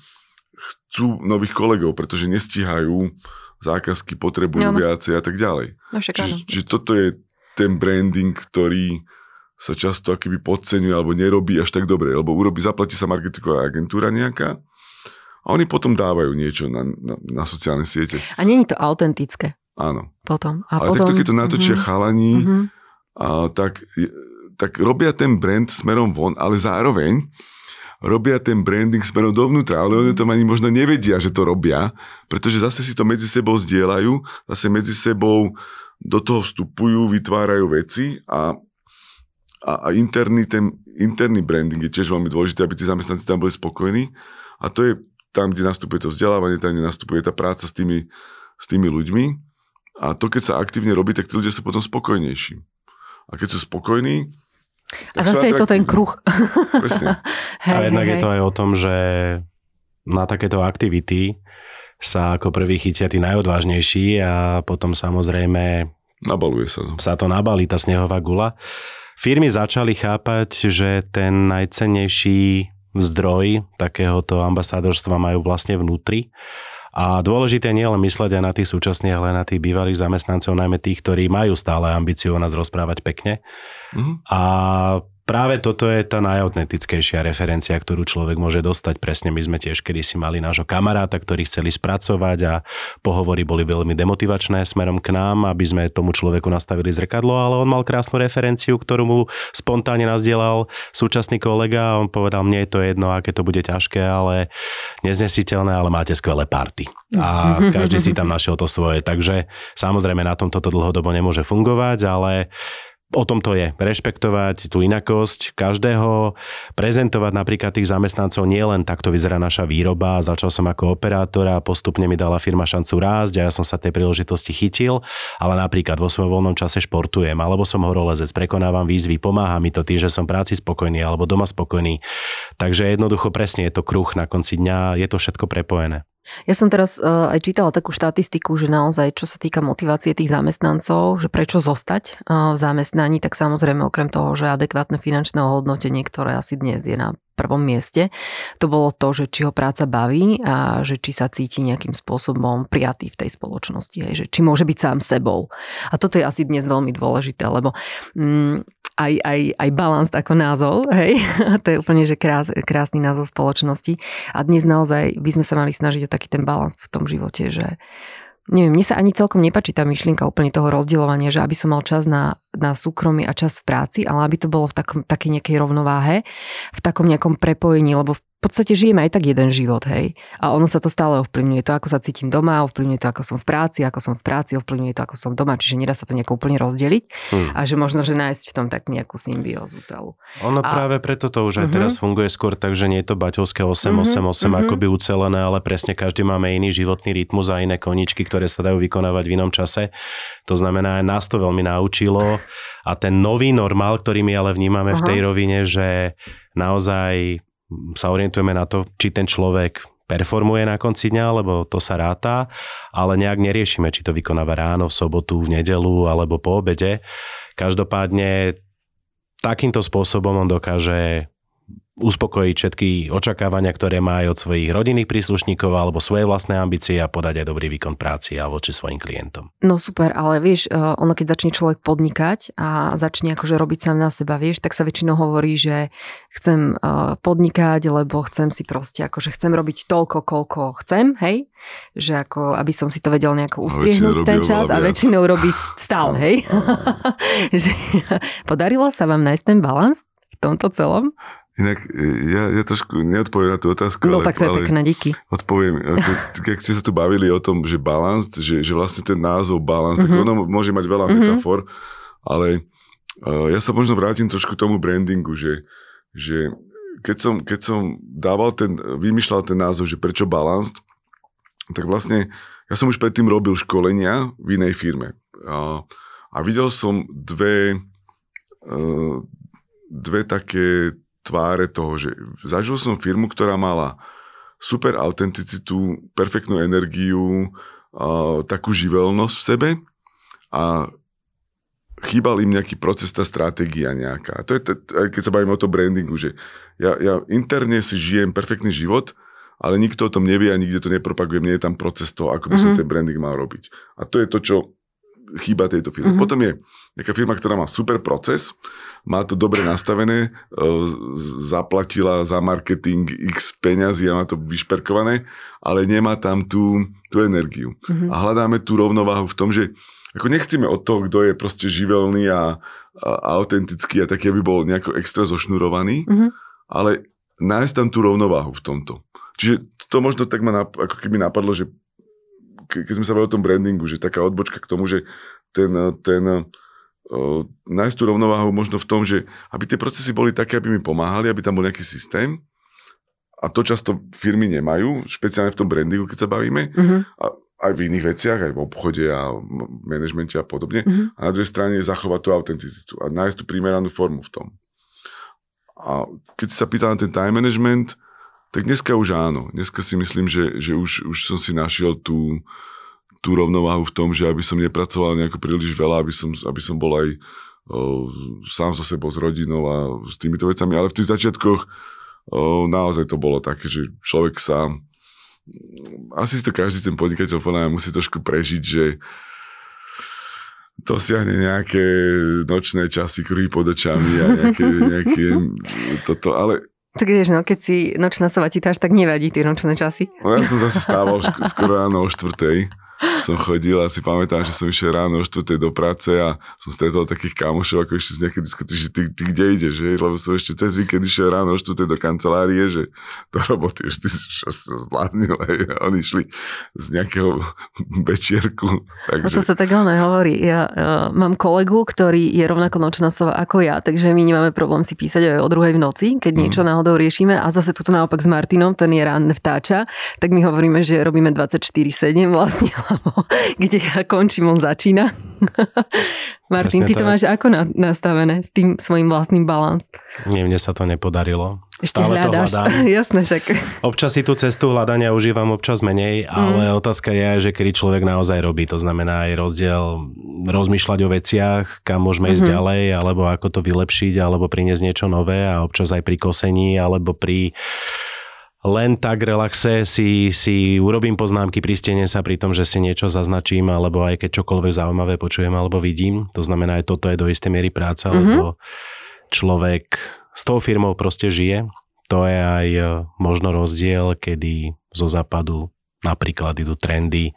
C: chcú nových kolegov, pretože nestíhajú zákazky, potrebujú no, no. viacej a tak ďalej.
B: No, však
C: čiže, čiže toto je ten branding, ktorý sa často akýby podceňuje alebo nerobí až tak dobre, lebo urobí, zaplatí sa marketingová agentúra nejaká a oni potom dávajú niečo na, na, na sociálne siete.
B: A není to autentické.
C: Áno.
B: Potom.
C: A Ale potom... takto, keď to natočia mm-hmm. chalani, mm-hmm. A, tak, tak robia ten brand smerom von, ale zároveň robia ten branding smerom dovnútra, ale oni to ani možno nevedia, že to robia, pretože zase si to medzi sebou zdieľajú, zase medzi sebou do toho vstupujú, vytvárajú veci a, a, a interný, ten interný branding je tiež veľmi dôležité, aby tí zamestnanci tam boli spokojní a to je tam, kde nastupuje to vzdelávanie, tam, kde nastupuje tá práca s tými, s tými ľuďmi a to, keď sa aktívne robí, tak tí ľudia sú potom spokojnejší. A keď sú spokojní,
B: a zase je to ten kruh.
C: Presne.
A: hej, a jednak hej, je to aj o tom, že na takéto aktivity sa ako prvý chytia tí najodvážnejší a potom samozrejme
C: Nabaluje sa.
A: Sa to nabalí, tá snehová gula. Firmy začali chápať, že ten najcennejší zdroj takéhoto ambasádorstva majú vlastne vnútri a dôležité nie len mysleť aj na tých súčasných, ale aj na tých bývalých zamestnancov, najmä tých, ktorí majú stále ambíciu o nás rozprávať pekne. Mm-hmm. A práve toto je tá najautentickejšia referencia, ktorú človek môže dostať. Presne my sme tiež kedy si mali nášho kamaráta, ktorý chceli spracovať a pohovory boli veľmi demotivačné smerom k nám, aby sme tomu človeku nastavili zrkadlo, ale on mal krásnu referenciu, ktorú mu spontánne nazdielal súčasný kolega a on povedal, mne je to jedno, aké to bude ťažké, ale neznesiteľné, ale máte skvelé party. A každý si tam našiel to svoje. Takže samozrejme na tom toto dlhodobo nemôže fungovať, ale o tom to je. Rešpektovať tú inakosť každého, prezentovať napríklad tých zamestnancov nie len takto vyzerá naša výroba. Začal som ako operátor a postupne mi dala firma šancu rásť a ja som sa tej príležitosti chytil, ale napríklad vo svojom voľnom čase športujem, alebo som horolezec, prekonávam výzvy, pomáha mi to tým, že som práci spokojný alebo doma spokojný. Takže jednoducho presne je to kruh na konci dňa, je to všetko prepojené.
B: Ja som teraz uh, aj čítala takú štatistiku, že naozaj, čo sa týka motivácie tých zamestnancov, že prečo zostať uh, v zamestnaní, tak samozrejme okrem toho, že adekvátne finančné hodnotenie, ktoré asi dnes je na prvom mieste, to bolo to, že či ho práca baví a že či sa cíti nejakým spôsobom prijatý v tej spoločnosti, hej, že či môže byť sám sebou. A toto je asi dnes veľmi dôležité, lebo mm, aj, aj, aj balans ako názov, hej, to je úplne, že krás, krásny názov spoločnosti. A dnes naozaj by sme sa mali snažiť o taký ten balans v tom živote, že neviem, mne sa ani celkom nepačí tá myšlienka úplne toho rozdielovania, že aby som mal čas na, na súkromie a čas v práci, ale aby to bolo v takom, takej nejakej rovnováhe, v takom nejakom prepojení, lebo v podstate žijeme aj tak jeden život, hej. A ono sa to stále ovplyvňuje. To, ako sa cítim doma, ovplyvňuje to, ako som v práci, ako som v práci, ovplyvňuje to, ako som doma. Čiže nedá sa to nejako úplne rozdeliť. Hmm. A že možno, že nájsť v tom tak nejakú symbiózu celú.
A: Ono a... práve preto to už aj uh-huh. teraz funguje skôr tak, že nie je to baťovské 888 uh-huh. uh-huh. akoby ucelené, ale presne každý máme iný životný rytmus a iné koničky, ktoré sa dajú vykonávať v inom čase. To znamená, nás to veľmi naučilo a ten nový normál, ktorý my ale vnímame uh-huh. v tej rovine, že naozaj sa orientujeme na to, či ten človek performuje na konci dňa, lebo to sa ráta, ale nejak neriešime, či to vykonáva ráno, v sobotu, v nedelu alebo po obede. Každopádne takýmto spôsobom on dokáže uspokojiť všetky očakávania, ktoré má aj od svojich rodinných príslušníkov alebo svoje vlastné ambície a podať aj dobrý výkon práci a voči svojim klientom.
B: No super, ale vieš, e, ono keď začne človek podnikať a začne akože robiť sám na seba, vieš, tak sa väčšinou hovorí, že chcem e, podnikať, lebo chcem si proste, akože chcem robiť toľko, koľko chcem, hej, že ako, aby som si to vedel nejako ustriehnúť ten čas a väčšinou robiť stále, hej. že, podarilo sa vám nájsť ten balans v tomto celom?
C: Inak ja, ja trošku neodpoviem na tú otázku.
B: No ale, tak to je pekné, díky.
C: Odpoviem. Keď ste sa tu bavili o tom, že balans, že, že vlastne ten názov balans, mm-hmm. tak ono môže mať veľa mm-hmm. metafor, ale uh, ja sa možno vrátim trošku k tomu brandingu, že, že keď, som, keď som dával ten, vymýšľal ten názov, že prečo balans, tak vlastne ja som už predtým robil školenia v inej firme. A, a videl som dve, uh, dve také tváre toho, že zažil som firmu, ktorá mala super autenticitu, perfektnú energiu, a, takú živelnosť v sebe a chýbal im nejaký proces, tá stratégia nejaká. A to je, t- keď sa bavíme o tom brandingu, že ja, ja interne si žijem perfektný život, ale nikto o tom nevie a nikde to nepropaguje. Nie je tam proces toho, ako by mm-hmm. ten branding mal robiť. A to je to, čo chýba tejto firme. Mm-hmm. Potom je nejaká firma, ktorá má super proces, má to dobre nastavené, e, zaplatila za marketing x peňazí a má to vyšperkované, ale nemá tam tú, tú energiu. Mm-hmm. A hľadáme tú rovnováhu v tom, že ako nechceme od toho, kto je proste živelný a, a, a autentický a taký, aby bol nejako extra zošnurovaný, mm-hmm. ale nájsť tam tú rovnováhu v tomto. Čiže to možno tak ma nap- ako keby napadlo, že keď sme sa bavili o tom brandingu, že taká odbočka k tomu, že ten, ten nájsť tú rovnováhu možno v tom, že aby tie procesy boli také, aby mi pomáhali, aby tam bol nejaký systém. A to často firmy nemajú, špeciálne v tom brandingu, keď sa bavíme. Uh-huh. A aj v iných veciach, aj v obchode a manažmente a podobne. Uh-huh. A na druhej strane zachovať tú autenticitu a nájsť tú primeranú formu v tom. A keď sa pýtal na ten time management, tak dneska už áno. Dneska si myslím, že, že už, už som si našiel tú, tú rovnováhu v tom, že aby som nepracoval nejako príliš veľa, aby som, aby som bol aj o, sám so sebou, s rodinou a s týmito vecami. Ale v tých začiatkoch o, naozaj to bolo také, že človek sa asi si to každý ten podnikateľ podľa musí trošku prežiť, že dosiahne nejaké nočné časy, kruhy pod očami a nejaké, nejaké toto, ale
B: tak vieš, no, keď si nočná sova ti tak nevadí tie nočné časy.
C: No ja som zase stával skoro ráno o štvrtej som chodil a si pamätám, že som išiel ráno o 4. do práce a som stretol takých kamošov, ako ešte z nejaké diskusie, že ty, ty kde ideš, že? lebo som ešte cez víkend išiel ráno o 4. do kancelárie, že do roboty už ty sa zbláznil a oni išli z nejakého večierku.
B: Takže... No to sa tak ono hovorí. Ja uh, mám kolegu, ktorý je rovnako nočná sova ako ja, takže my nemáme problém si písať aj o druhej v noci, keď mm. niečo náhodou riešime a zase tuto naopak s Martinom, ten je ránne vtáča, tak my hovoríme, že robíme 24-7 vlastne, kde ja končím, on začína. Martin, Presne ty to tak. máš ako nastavené s tým svojim vlastným balans?
A: Nie, mne sa to nepodarilo.
B: Ešte Stále hľadáš, jasné však.
A: Občas si tú cestu hľadania užívam, občas menej, mm. ale otázka je, že kedy človek naozaj robí. To znamená aj rozdiel rozmýšľať o veciach, kam môžeme mm-hmm. ísť mhm. ďalej, alebo ako to vylepšiť, alebo priniesť niečo nové a občas aj pri kosení, alebo pri len tak relaxe si, si urobím poznámky, pristenie sa pri tom, že si niečo zaznačím, alebo aj keď čokoľvek zaujímavé počujem alebo vidím. To znamená, aj toto je do istej miery práca, mm-hmm. lebo človek s tou firmou proste žije. To je aj e, možno rozdiel, kedy zo západu napríklad idú trendy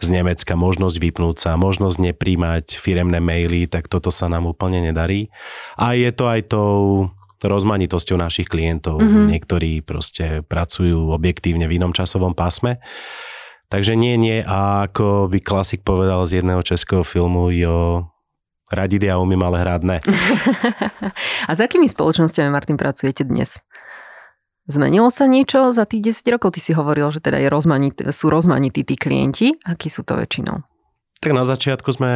A: z Nemecka, možnosť vypnúť sa, možnosť nepríjmať firemné maily, tak toto sa nám úplne nedarí. A je to aj tou rozmanitosťou našich klientov. Mm-hmm. Niektorí proste pracujú objektívne v inom časovom pásme. Takže nie, nie. A ako by klasik povedal z jedného českého filmu, jo, radí ja umím, ale hrať ne.
B: a s akými spoločnosťami, Martin, pracujete dnes? Zmenilo sa niečo za tých 10 rokov? Ty si hovoril, že teda je rozmanit, sú rozmanití tí klienti. Akí sú to väčšinou?
A: Tak na začiatku sme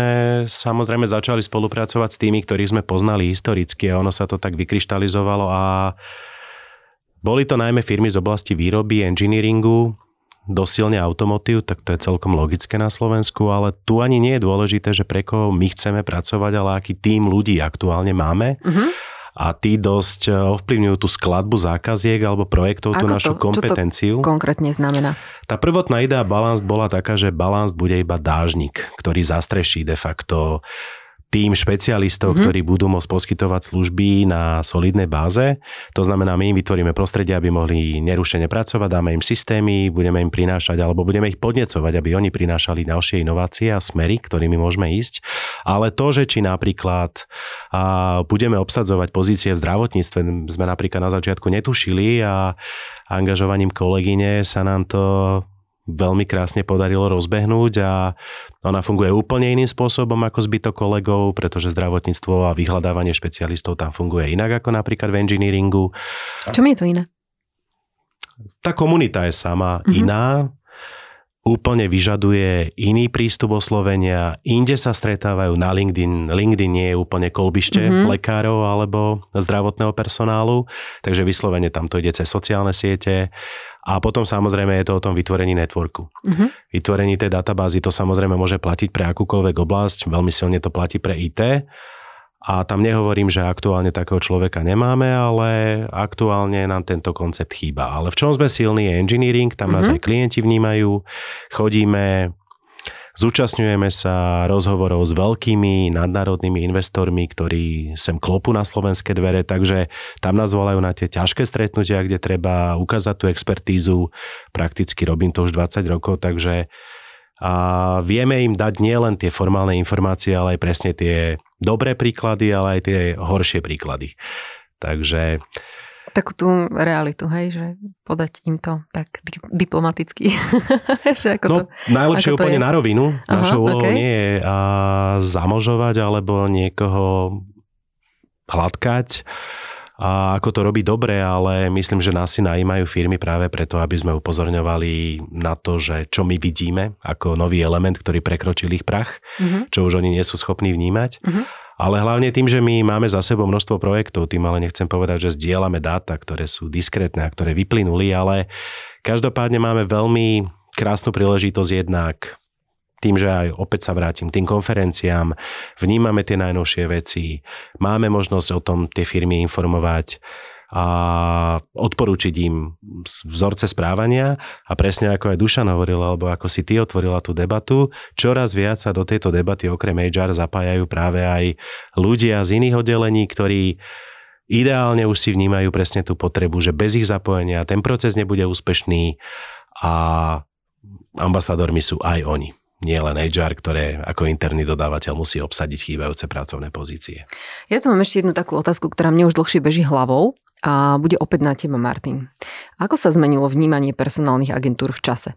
A: samozrejme začali spolupracovať s tými, ktorých sme poznali historicky a ono sa to tak vykryštalizovalo a boli to najmä firmy z oblasti výroby, engineeringu, dosilne automotív, tak to je celkom logické na Slovensku, ale tu ani nie je dôležité, že pre koho my chceme pracovať, ale aký tým ľudí aktuálne máme. Uh-huh a tí dosť e, ovplyvňujú tú skladbu zákaziek alebo projektov, tú našu to, kompetenciu.
B: Čo to konkrétne znamená?
A: Tá prvotná idea Balance bola taká, že Balance bude iba dážnik, ktorý zastreší de facto tým špecialistov, mm-hmm. ktorí budú môcť poskytovať služby na solidnej báze. To znamená, my im vytvoríme prostredie, aby mohli nerušene pracovať, dáme im systémy, budeme im prinášať alebo budeme ich podnecovať, aby oni prinášali ďalšie inovácie a smery, ktorými môžeme ísť. Ale to, že či napríklad a budeme obsadzovať pozície v zdravotníctve, sme napríklad na začiatku netušili a angažovaním kolegyne sa nám to veľmi krásne podarilo rozbehnúť a ona funguje úplne iným spôsobom ako zbytok kolegov, pretože zdravotníctvo a vyhľadávanie špecialistov tam funguje inak ako napríklad v engineeringu.
B: Čom je to iné?
A: Tá komunita je sama mm-hmm. iná, úplne vyžaduje iný prístup oslovenia. Inde sa stretávajú na LinkedIn. LinkedIn nie je úplne kolbište mm-hmm. lekárov alebo zdravotného personálu, takže vyslovene tam to ide cez sociálne siete a potom samozrejme je to o tom vytvorení networku. Uh-huh. Vytvorení tej databázy to samozrejme môže platiť pre akúkoľvek oblasť, veľmi silne to platí pre IT. A tam nehovorím, že aktuálne takého človeka nemáme, ale aktuálne nám tento koncept chýba. Ale v čom sme silní je engineering, tam nás aj klienti vnímajú, chodíme Zúčastňujeme sa rozhovorov s veľkými nadnárodnými investormi, ktorí sem klopú na slovenské dvere, takže tam nás volajú na tie ťažké stretnutia, kde treba ukázať tú expertízu. Prakticky robím to už 20 rokov, takže a vieme im dať nielen tie formálne informácie, ale aj presne tie dobré príklady, ale aj tie horšie príklady. Takže
B: takú tú realitu, hej, že podať im to tak diplomaticky.
A: že ako no, to, najlepšie ako úplne je. na rovinu. Našou úlohou okay. nie je a, zamožovať alebo niekoho hladkať a ako to robí dobre, ale myslím, že nás si najímajú firmy práve preto, aby sme upozorňovali na to, že čo my vidíme ako nový element, ktorý prekročil ich prach, uh-huh. čo už oni nie sú schopní vnímať. Uh-huh ale hlavne tým, že my máme za sebou množstvo projektov, tým ale nechcem povedať, že zdieľame dáta, ktoré sú diskrétne a ktoré vyplynuli, ale každopádne máme veľmi krásnu príležitosť jednak tým, že aj opäť sa vrátim tým konferenciám, vnímame tie najnovšie veci, máme možnosť o tom tie firmy informovať, a odporúčiť im vzorce správania. A presne ako aj Dušan hovoril, alebo ako si ty otvorila tú debatu, čoraz viac sa do tejto debaty okrem HR zapájajú práve aj ľudia z iných oddelení, ktorí ideálne už si vnímajú presne tú potrebu, že bez ich zapojenia ten proces nebude úspešný a ambasadormi sú aj oni nie len HR, ktoré ako interný dodávateľ musí obsadiť chýbajúce pracovné pozície.
B: Ja tu mám ešte jednu takú otázku, ktorá mne už dlhšie beží hlavou a bude opäť na teba, Martin. Ako sa zmenilo vnímanie personálnych agentúr v čase?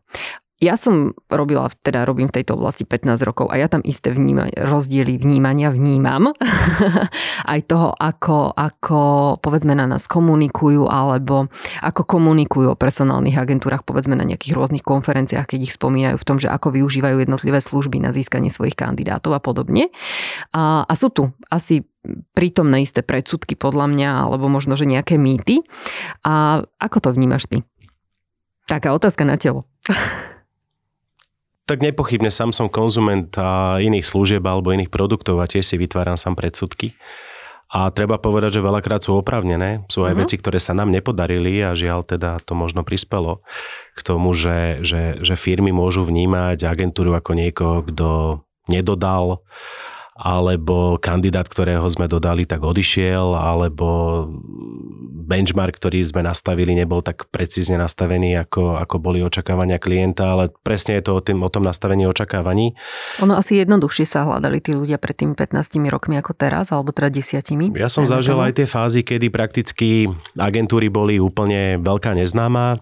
B: Ja som robila, teda robím v tejto oblasti 15 rokov a ja tam isté vníma, rozdiely vnímania vnímam. Aj toho, ako, ako povedzme na nás komunikujú alebo ako komunikujú o personálnych agentúrach povedzme na nejakých rôznych konferenciách, keď ich spomínajú v tom, že ako využívajú jednotlivé služby na získanie svojich kandidátov a podobne. A, a sú tu asi prítomné isté predsudky podľa mňa, alebo možno, že nejaké mýty. A ako to vnímaš ty? Taká otázka na telo.
A: Tak nepochybne sám som konzument a iných služieb alebo iných produktov a tiež si vytváram sám predsudky. A treba povedať, že veľakrát sú opravnené. Sú aj uh-huh. veci, ktoré sa nám nepodarili a žiaľ teda to možno prispelo k tomu, že, že, že firmy môžu vnímať agentúru ako niekoho, kto nedodal alebo kandidát, ktorého sme dodali, tak odišiel, alebo benchmark, ktorý sme nastavili, nebol tak precízne nastavený, ako, ako boli očakávania klienta, ale presne je to o, tým, o tom nastavení očakávaní.
B: Ono asi jednoduchšie sa hľadali tí ľudia pred tými 15 rokmi ako teraz, alebo teda desiatimi.
A: Ja som zažil aj tie fázy, kedy prakticky agentúry boli úplne veľká neznáma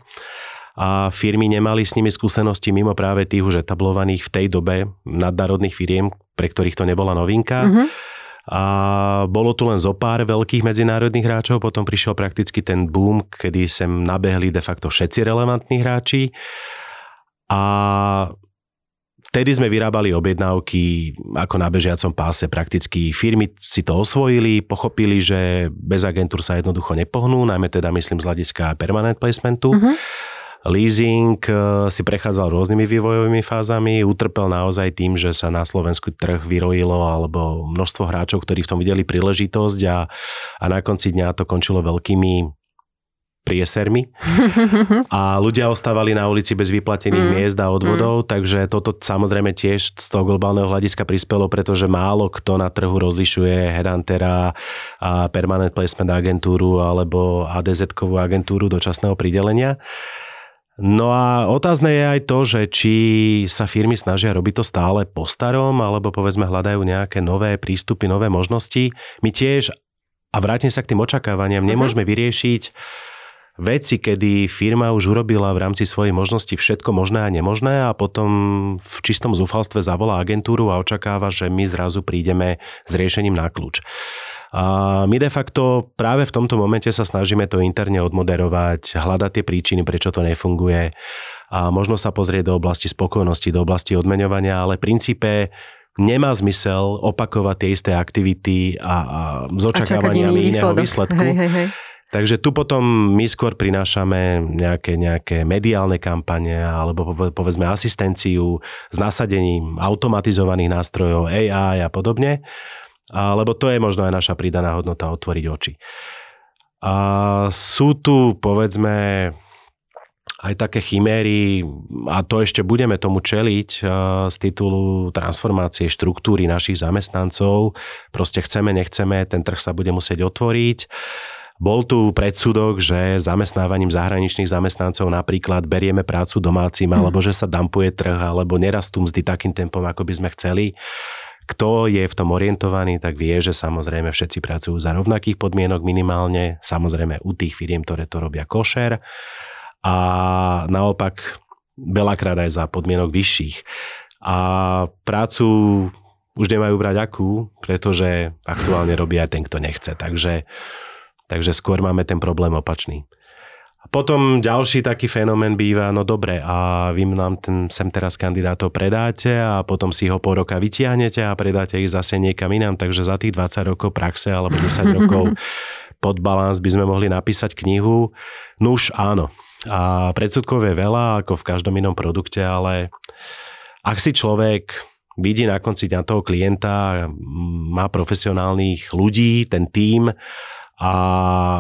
A: a firmy nemali s nimi skúsenosti mimo práve tých už etablovaných v tej dobe nadnárodných firiem, pre ktorých to nebola novinka. Uh-huh. A bolo tu len zo pár veľkých medzinárodných hráčov, potom prišiel prakticky ten boom, kedy sem nabehli de facto všetci relevantní hráči. A Vtedy sme vyrábali objednávky ako na bežiacom páse. Prakticky firmy si to osvojili, pochopili, že bez agentúr sa jednoducho nepohnú, najmä teda myslím z hľadiska permanent placementu. Uh-huh Leasing eh, si prechádzal rôznymi vývojovými fázami, utrpel naozaj tým, že sa na Slovensku trh vyrojilo alebo množstvo hráčov, ktorí v tom videli príležitosť a, a na konci dňa to končilo veľkými priesermi a ľudia ostávali na ulici bez vyplatených mm. miest a odvodov, mm. takže toto samozrejme tiež z toho globálneho hľadiska prispelo, pretože málo kto na trhu rozlišuje headhuntera a permanent placement agentúru alebo ADZ-kovú agentúru dočasného pridelenia. No a otázne je aj to, že či sa firmy snažia robiť to stále po starom, alebo povedzme hľadajú nejaké nové prístupy, nové možnosti. My tiež, a vrátim sa k tým očakávaniam, uh-huh. nemôžeme vyriešiť veci, kedy firma už urobila v rámci svojej možnosti všetko možné a nemožné a potom v čistom zúfalstve zavolá agentúru a očakáva, že my zrazu prídeme s riešením na kľúč. A my de facto práve v tomto momente sa snažíme to interne odmoderovať, hľadať tie príčiny, prečo to nefunguje a možno sa pozrieť do oblasti spokojnosti, do oblasti odmeňovania, ale v princípe nemá zmysel opakovať tie isté aktivity a, a s očakávaniami iného výsledku. Hej, hej, hej. Takže tu potom my skôr prinášame nejaké, nejaké mediálne kampane alebo povedzme asistenciu s nasadením automatizovaných nástrojov AI a podobne lebo to je možno aj naša pridaná hodnota otvoriť oči. A sú tu, povedzme, aj také chiméry, a to ešte budeme tomu čeliť z titulu transformácie štruktúry našich zamestnancov. Proste chceme, nechceme, ten trh sa bude musieť otvoriť. Bol tu predsudok, že zamestnávaním zahraničných zamestnancov napríklad berieme prácu domácim, mm. alebo že sa dampuje trh, alebo nerastú mzdy takým tempom, ako by sme chceli. Kto je v tom orientovaný, tak vie, že samozrejme všetci pracujú za rovnakých podmienok minimálne, samozrejme u tých firiem, ktoré to robia košer a naopak veľakrát aj za podmienok vyšších. A prácu už nemajú brať akú, pretože aktuálne robí aj ten, kto nechce. Takže, takže skôr máme ten problém opačný. Potom ďalší taký fenomén býva, no dobre, a vy nám ten sem teraz kandidátov predáte a potom si ho po roka vytiahnete a predáte ich zase niekam inám, takže za tých 20 rokov praxe alebo 10 rokov pod balans by sme mohli napísať knihu. Nuž áno. A predsudkov je veľa, ako v každom inom produkte, ale ak si človek vidí na konci dňa toho klienta, má profesionálnych ľudí, ten tím, a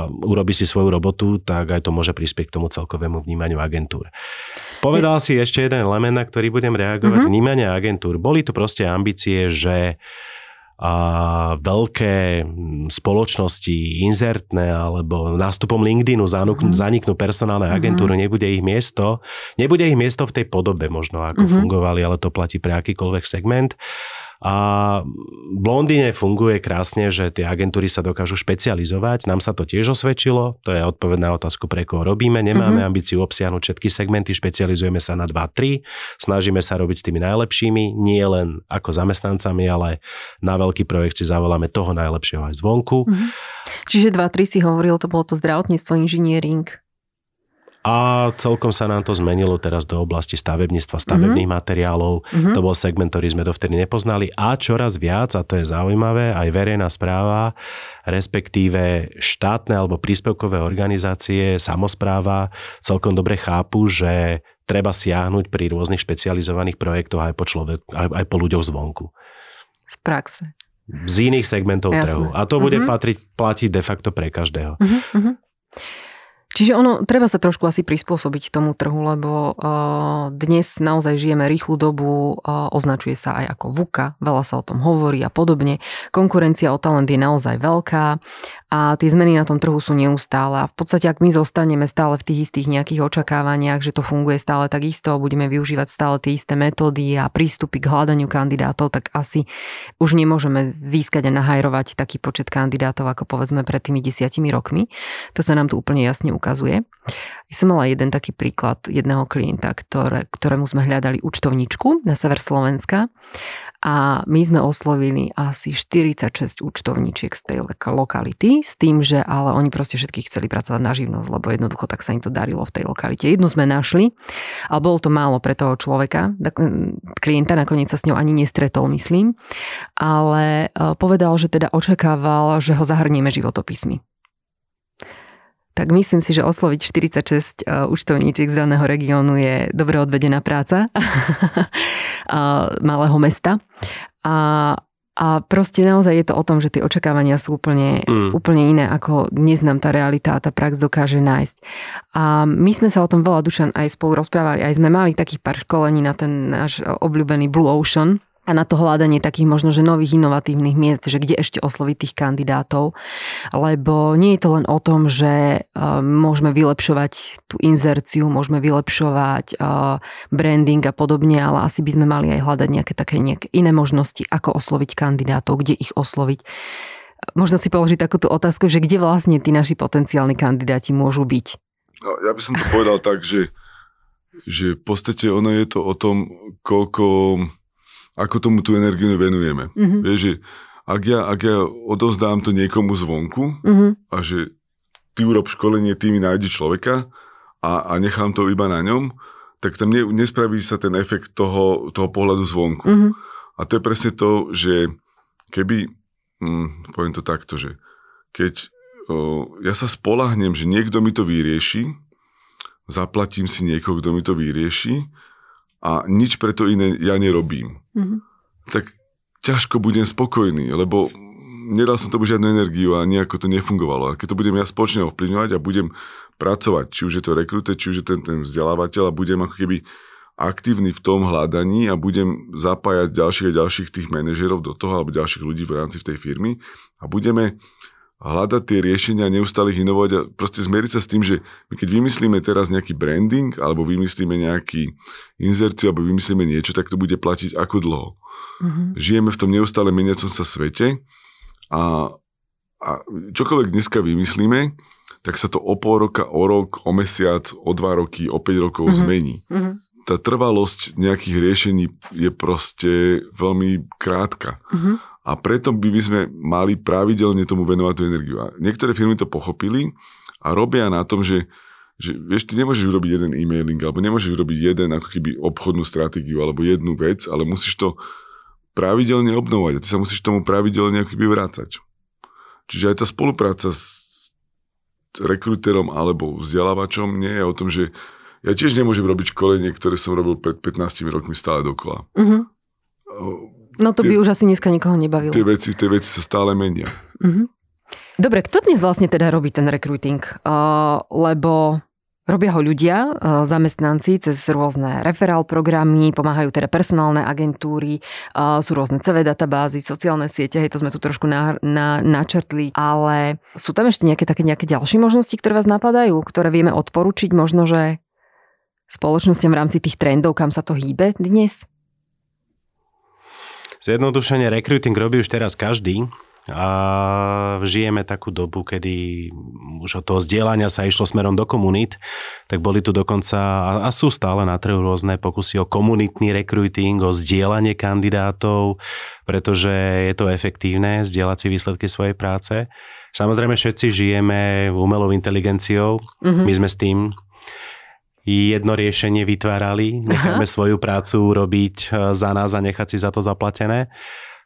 A: urobí si svoju robotu, tak aj to môže prispieť k tomu celkovému vnímaniu agentúr. Povedal si ešte jeden element, na ktorý budem reagovať. Uh-huh. Vnímanie agentúr. Boli tu proste ambície, že a veľké spoločnosti, inzertné alebo nástupom LinkedInu zaniknú, uh-huh. zaniknú personálne agentúry, uh-huh. nebude ich miesto. Nebude ich miesto v tej podobe možno, ako uh-huh. fungovali, ale to platí pre akýkoľvek segment. A v Londýne funguje krásne, že tie agentúry sa dokážu špecializovať. Nám sa to tiež osvedčilo, to je odpoveď na otázku, pre koho robíme. Nemáme uh-huh. ambíciu obsiahnuť všetky segmenty, špecializujeme sa na 2-3, snažíme sa robiť s tými najlepšími, nie len ako zamestnancami, ale na veľký projekt si zavoláme toho najlepšieho aj zvonku. Uh-huh.
B: Čiže 2-3 si hovoril, to bolo to zdravotníctvo, inžiniering,
A: a celkom sa nám to zmenilo teraz do oblasti stavebníctva, stavebných mm-hmm. materiálov. Mm-hmm. To bol segment, ktorý sme dovtedy nepoznali. A čoraz viac, a to je zaujímavé, aj verejná správa, respektíve štátne alebo príspevkové organizácie, samozpráva celkom dobre chápu, že treba siahnuť pri rôznych špecializovaných projektoch aj po, človek, aj, aj po ľuďoch zvonku.
B: Z praxe.
A: Z iných segmentov Jasne. trhu. A to bude mm-hmm. patriť, platiť de facto pre každého. Mm-hmm.
B: Čiže ono, treba sa trošku asi prispôsobiť tomu trhu, lebo uh, dnes naozaj žijeme rýchlu dobu, uh, označuje sa aj ako VUKA, veľa sa o tom hovorí a podobne. Konkurencia o talent je naozaj veľká a tie zmeny na tom trhu sú neustále. A v podstate, ak my zostaneme stále v tých istých nejakých očakávaniach, že to funguje stále tak isto, budeme využívať stále tie isté metódy a prístupy k hľadaniu kandidátov, tak asi už nemôžeme získať a nahajrovať taký počet kandidátov, ako povedzme pred tými desiatimi rokmi. To sa nám tu úplne jasne ukazuje. Ja som mala jeden taký príklad jedného klienta, ktoré, ktorému sme hľadali účtovničku na sever Slovenska a my sme oslovili asi 46 účtovníčiek z tej lokality s tým, že ale oni proste všetky chceli pracovať na živnosť, lebo jednoducho tak sa im to darilo v tej lokalite. Jednu sme našli, ale bolo to málo pre toho človeka, klienta nakoniec sa s ňou ani nestretol, myslím, ale e, povedal, že teda očakával, že ho zahrnieme životopismi tak myslím si, že osloviť 46 e, účtovníčiek z daného regiónu je dobre odvedená práca malého mesta. A, a proste naozaj je to o tom, že tie očakávania sú úplne, mm. úplne iné, ako dnes nám tá realita a tá prax dokáže nájsť. A my sme sa o tom veľa, Dušan, aj spolu rozprávali, aj sme mali takých pár školení na ten náš obľúbený Blue Ocean, a na to hľadanie takých možno, že nových inovatívnych miest, že kde ešte osloviť tých kandidátov, lebo nie je to len o tom, že uh, môžeme vylepšovať tú inzerciu, môžeme vylepšovať uh, branding a podobne, ale asi by sme mali aj hľadať nejaké také nejaké iné možnosti, ako osloviť kandidátov, kde ich osloviť. Možno si položiť takúto otázku, že kde vlastne tí naši potenciálni kandidáti môžu byť?
C: No, ja by som to povedal tak, že, že v podstate ono je to o tom, koľko ako tomu tú energiu venujeme. Mm-hmm. Vieš, že ak ja, ak ja odovzdám to niekomu zvonku mm-hmm. a že ty urob školenie, ty mi nájdi človeka a, a nechám to iba na ňom, tak tam ne, nespraví sa ten efekt toho, toho pohľadu zvonku. Mm-hmm. A to je presne to, že keby, hm, poviem to takto, že keď o, ja sa spolahnem, že niekto mi to vyrieši, zaplatím si niekoho, kto mi to vyrieši a nič preto iné ja nerobím, mm-hmm. tak ťažko budem spokojný, lebo nedal som tomu žiadnu energiu a nejako to nefungovalo. A keď to budem ja spoločne ovplyvňovať a budem pracovať, či už je to rekrute, či už je ten, ten vzdelávateľ a budem ako keby aktívny v tom hľadaní a budem zapájať ďalších a ďalších tých manažerov do toho alebo ďalších ľudí v rámci v tej firmy a budeme hľadať tie riešenia, neustále ich inovovať a proste zmeriť sa s tým, že my keď vymyslíme teraz nejaký branding alebo vymyslíme nejaký inzerciu alebo vymyslíme niečo, tak to bude platiť ako dlho. Mm-hmm. Žijeme v tom neustále meniacom sa svete a, a čokoľvek dneska vymyslíme, tak sa to o pol roka, o rok, o mesiac, o dva roky, o 5 rokov mm-hmm. zmení. Mm-hmm. Tá trvalosť nejakých riešení je proste veľmi krátka. Mm-hmm a preto by sme mali pravidelne tomu venovať tú energiu. A niektoré firmy to pochopili a robia na tom, že, že vieš, ty nemôžeš urobiť jeden e-mailing alebo nemôžeš urobiť jeden ako keby obchodnú stratégiu alebo jednu vec, ale musíš to pravidelne obnovať a ty sa musíš tomu pravidelne ako keby vrácať. Čiže aj tá spolupráca s rekruterom alebo vzdelávačom nie je o tom, že ja tiež nemôžem robiť školenie, ktoré som robil pred 15 rokmi stále dokola. Uh-huh.
B: No to tie, by už asi dneska nikoho nebavilo.
C: Tie veci, tie veci sa stále menia.
B: Mm-hmm. Dobre, kto dnes vlastne teda robí ten recruiting? Uh, lebo robia ho ľudia, zamestnanci cez rôzne referál programy, pomáhajú teda personálne agentúry, sú rôzne CV databázy, sociálne siete, hej, to sme tu trošku na, na, načrtli, ale sú tam ešte nejaké také nejaké ďalšie možnosti, ktoré vás napadajú, ktoré vieme odporučiť možno, že spoločnosťam v rámci tých trendov, kam sa to hýbe dnes?
A: Zjednodušene recruiting robí už teraz každý a žijeme takú dobu, kedy už od toho zdieľania sa išlo smerom do komunít, tak boli tu dokonca a sú stále na trhu rôzne pokusy o komunitný recruiting, o zdieľanie kandidátov, pretože je to efektívne zdieľať si výsledky svojej práce. Samozrejme všetci žijeme umelou inteligenciou, mm-hmm. my sme s tým jedno riešenie vytvárali, necháme Aha. svoju prácu robiť e, za nás a nechať si za to zaplatené.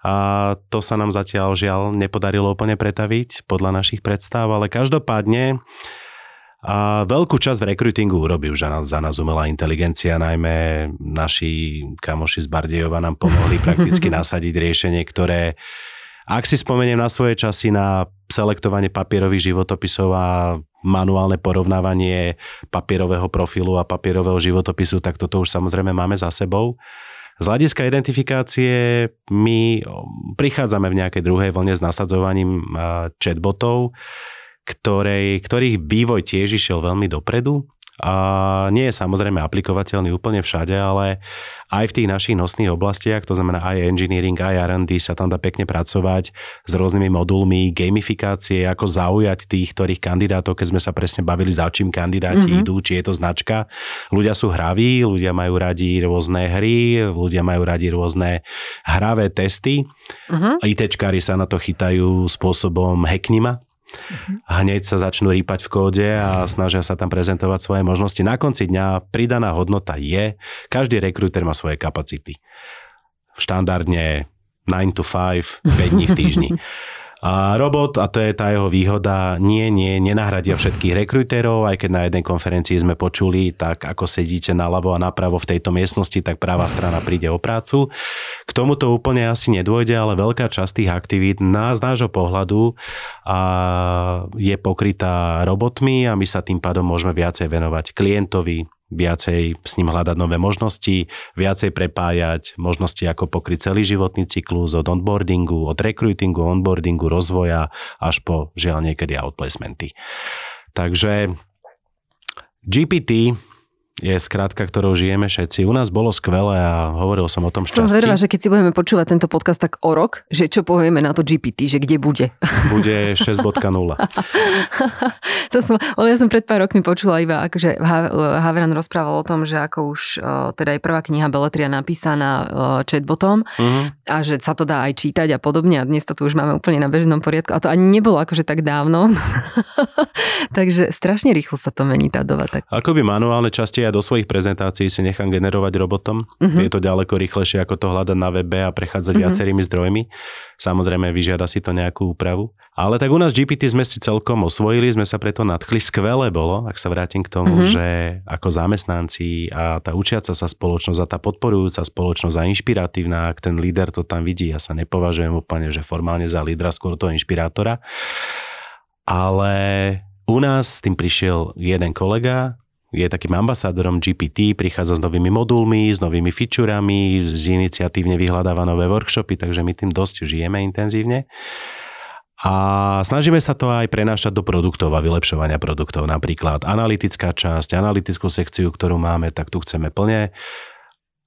A: A to sa nám zatiaľ žiaľ nepodarilo úplne pretaviť podľa našich predstav, ale každopádne a veľkú časť v rekrutingu urobí už za nás umelá inteligencia, najmä naši kamoši z Bardejova nám pomohli prakticky nasadiť riešenie, ktoré ak si spomeniem na svoje časy na selektovanie papierových životopisov a manuálne porovnávanie papierového profilu a papierového životopisu, tak toto už samozrejme máme za sebou. Z hľadiska identifikácie my prichádzame v nejakej druhej vlne s nasadzovaním chatbotov, ktorej, ktorých vývoj tiež išiel veľmi dopredu a nie je samozrejme aplikovateľný úplne všade, ale aj v tých našich nosných oblastiach, to znamená aj engineering, aj R&D sa tam dá pekne pracovať s rôznymi modulmi, gamifikácie, ako zaujať tých, ktorých kandidátov, keď sme sa presne bavili, za čím kandidáti mm-hmm. idú, či je to značka. Ľudia sú hraví, ľudia majú radi rôzne hry, ľudia majú radi rôzne hravé testy. Mm-hmm. ITčkári sa na to chytajú spôsobom hacknima, hneď sa začnú rýpať v kóde a snažia sa tam prezentovať svoje možnosti. Na konci dňa pridaná hodnota je, každý rekrúter má svoje kapacity. Štandardne 9 to 5, 5 dní v týždni. A robot, a to je tá jeho výhoda, nie, nie, nenahradia všetkých rekrutérov, aj keď na jednej konferencii sme počuli, tak ako sedíte naľavo a napravo v tejto miestnosti, tak pravá strana príde o prácu. K tomuto úplne asi nedôjde, ale veľká časť tých aktivít z nášho pohľadu a je pokrytá robotmi a my sa tým pádom môžeme viacej venovať klientovi, viacej s ním hľadať nové možnosti, viacej prepájať možnosti, ako pokryť celý životný cyklus od onboardingu, od recruitingu, onboardingu, rozvoja až po žiaľ niekedy outplacementy. Takže GPT je skrátka, ktorou žijeme všetci. U nás bolo skvelé a hovoril som o tom šťastí.
B: Som zvedavá, že keď si budeme počúvať tento podcast tak o rok, že čo povieme na to GPT, že kde bude.
A: Bude 6.0.
B: to som, ja som pred pár rokmi počula iba, akože Haveran rozprával o tom, že ako už teda je prvá kniha Beletria napísaná chatbotom uh-huh. a že sa to dá aj čítať a podobne a dnes to tu už máme úplne na bežnom poriadku a to ani nebolo akože tak dávno. Takže strašne rýchlo sa to mení tá doba. Tak.
A: Ako by manuálne časti ja do svojich prezentácií si nechám generovať robotom. Uh-huh. Je to ďaleko rýchlejšie, ako to hľadať na webe a prechádzať uh-huh. viacerými zdrojmi. Samozrejme, vyžiada si to nejakú úpravu. Ale tak u nás GPT sme si celkom osvojili, sme sa preto nadchli. Skvelé bolo, ak sa vrátim k tomu, uh-huh. že ako zamestnanci a tá učiaca sa spoločnosť a tá podporujúca spoločnosť a inšpiratívna, ak ten líder to tam vidí, ja sa nepovažujem úplne, že formálne za lídra, skôr toho inšpirátora. Ale u nás s tým prišiel jeden kolega, je takým ambasádorom GPT, prichádza s novými modulmi, s novými featurami, z iniciatívne vyhľadáva nové workshopy, takže my tým dosť žijeme intenzívne. A snažíme sa to aj prenášať do produktov a vylepšovania produktov. Napríklad analytická časť, analytickú sekciu, ktorú máme, tak tu chceme plne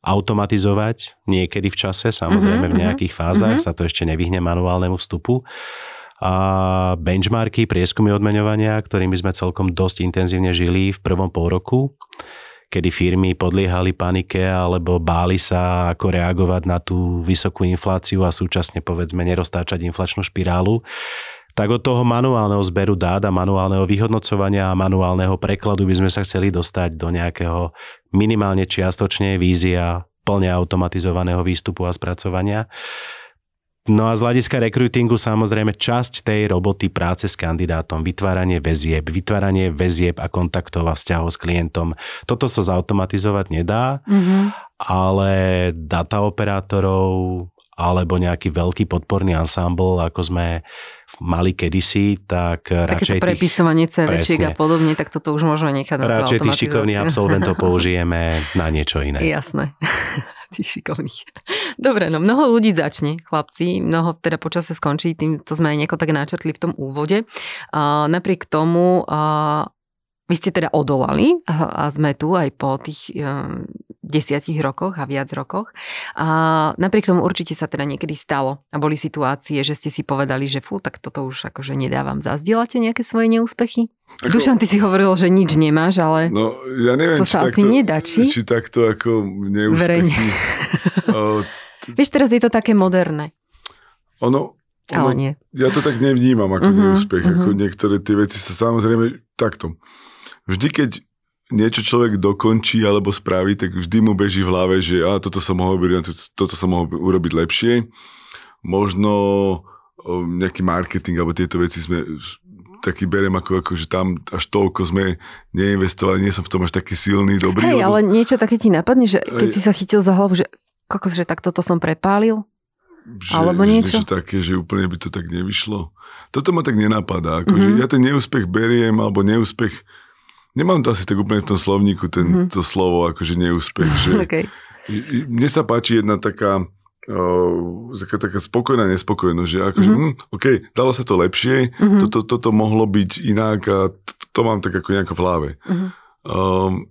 A: automatizovať niekedy v čase, samozrejme v mhm, nejakých fázach, mm-hmm. sa to ešte nevyhne manuálnemu vstupu a benchmarky, prieskumy odmeňovania, ktorými sme celkom dosť intenzívne žili v prvom pol roku, kedy firmy podliehali panike alebo báli sa, ako reagovať na tú vysokú infláciu a súčasne povedzme neroztáčať inflačnú špirálu tak od toho manuálneho zberu dát a manuálneho vyhodnocovania a manuálneho prekladu by sme sa chceli dostať do nejakého minimálne čiastočne vízia plne automatizovaného výstupu a spracovania. No a z hľadiska rekrutingu samozrejme časť tej roboty práce s kandidátom, vytváranie väzieb, vytváranie väzieb a kontaktov a vzťahov s klientom. Toto sa zautomatizovať nedá, mm-hmm. ale data operátorov alebo nejaký veľký podporný ansámbl, ako sme mali kedysi, tak
B: radšej... Takéto prepisovanie CVčiek a podobne, tak toto už môžeme nechať na
A: Radšej tých šikovných absolventov použijeme na niečo iné.
B: Jasné. Tých šikovných. Dobre, no mnoho ľudí začne, chlapci, mnoho teda počasie skončí, tým to sme aj nejako tak načrtli v tom úvode. A napriek tomu a, vy ste teda odolali a, a sme tu aj po tých um, desiatich rokoch a viac rokoch. A napriek tomu určite sa teda niekedy stalo a boli situácie, že ste si povedali, že fú, tak toto už akože nedávam. Zazdielate nejaké svoje neúspechy? Ako... Dušan, ty si hovoril, že nič nemáš, ale
C: no, ja neviem,
B: to sa asi takto, nedá, či?
C: Či takto ako neúspechy.
B: O, t- Vieš, teraz je to také moderné.
C: Ono,
B: ale nie.
C: Ja to tak nevnímam ako uh-huh, neúspech. Uh-huh. Ako niektoré tie veci sa samozrejme takto. Vždy, keď niečo človek dokončí alebo spraví, tak vždy mu beží v hlave, že a, toto sa mohol urobiť, toto sa mohol urobiť lepšie. Možno nejaký marketing alebo tieto veci sme taký berem ako, ako, že tam až toľko sme neinvestovali, nie som v tom až taký silný, dobrý.
B: Hej, lebo... ale niečo také ti napadne, že keď si sa chytil za hlavu, že kokos, že tak toto som prepálil?
C: Že, alebo niečo? Že niečo také, že úplne by to tak nevyšlo. Toto ma tak nenapadá. Ako, mm-hmm. že ja ten neúspech beriem, alebo neúspech Nemám to asi tak úplne v tom slovníku, tento mm-hmm. slovo, akože neúspech. Že,
B: okay.
C: Mne sa páči jedna taká, taká, taká spokojná nespokojnosť, že akože, mm-hmm. hm, OK, dalo sa to lepšie, mm-hmm. toto, toto mohlo byť inak a to, to mám tak ako nejako v hlave. Mm-hmm. Um,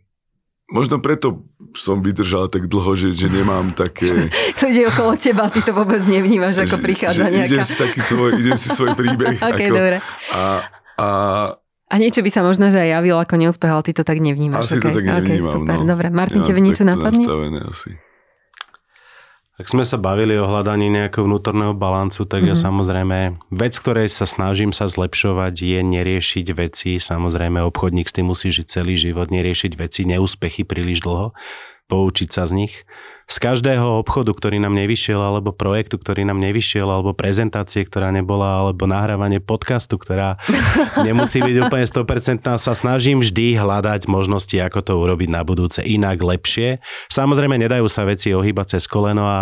C: možno preto som vydržal tak dlho, že, že nemám také...
B: To ide okolo teba, ty to vôbec nevnímaš, ako prichádza nejaká...
C: Idem si, taký svoj, idem si svoj príbeh.
B: ok,
C: ako,
B: dobre.
C: A, a
B: a niečo by sa možno, že aj javil ako neúspech, ale ty to tak nevnímaš.
C: Asi
B: okay?
C: to tak nevnímam,
B: okay, super,
C: no.
B: dobre. Martin,
C: Ja
B: tebe niečo napadne?
C: Asi.
A: Ak sme sa bavili o hľadaní nejakého vnútorného balancu, tak mm-hmm. ja
B: Mhm.
A: samozrejme, vec, ktorej sa snažím sa zlepšovať, je neriešiť veci. Samozrejme, obchodník s tým musí žiť celý život, neriešiť veci, neúspechy príliš dlho, poučiť sa z nich. Z každého obchodu, ktorý nám nevyšiel, alebo projektu, ktorý nám nevyšiel, alebo prezentácie, ktorá nebola, alebo nahrávanie podcastu, ktorá nemusí byť úplne 100%, sa snažím vždy hľadať možnosti, ako to urobiť na budúce inak, lepšie. Samozrejme, nedajú sa veci ohýbať cez koleno a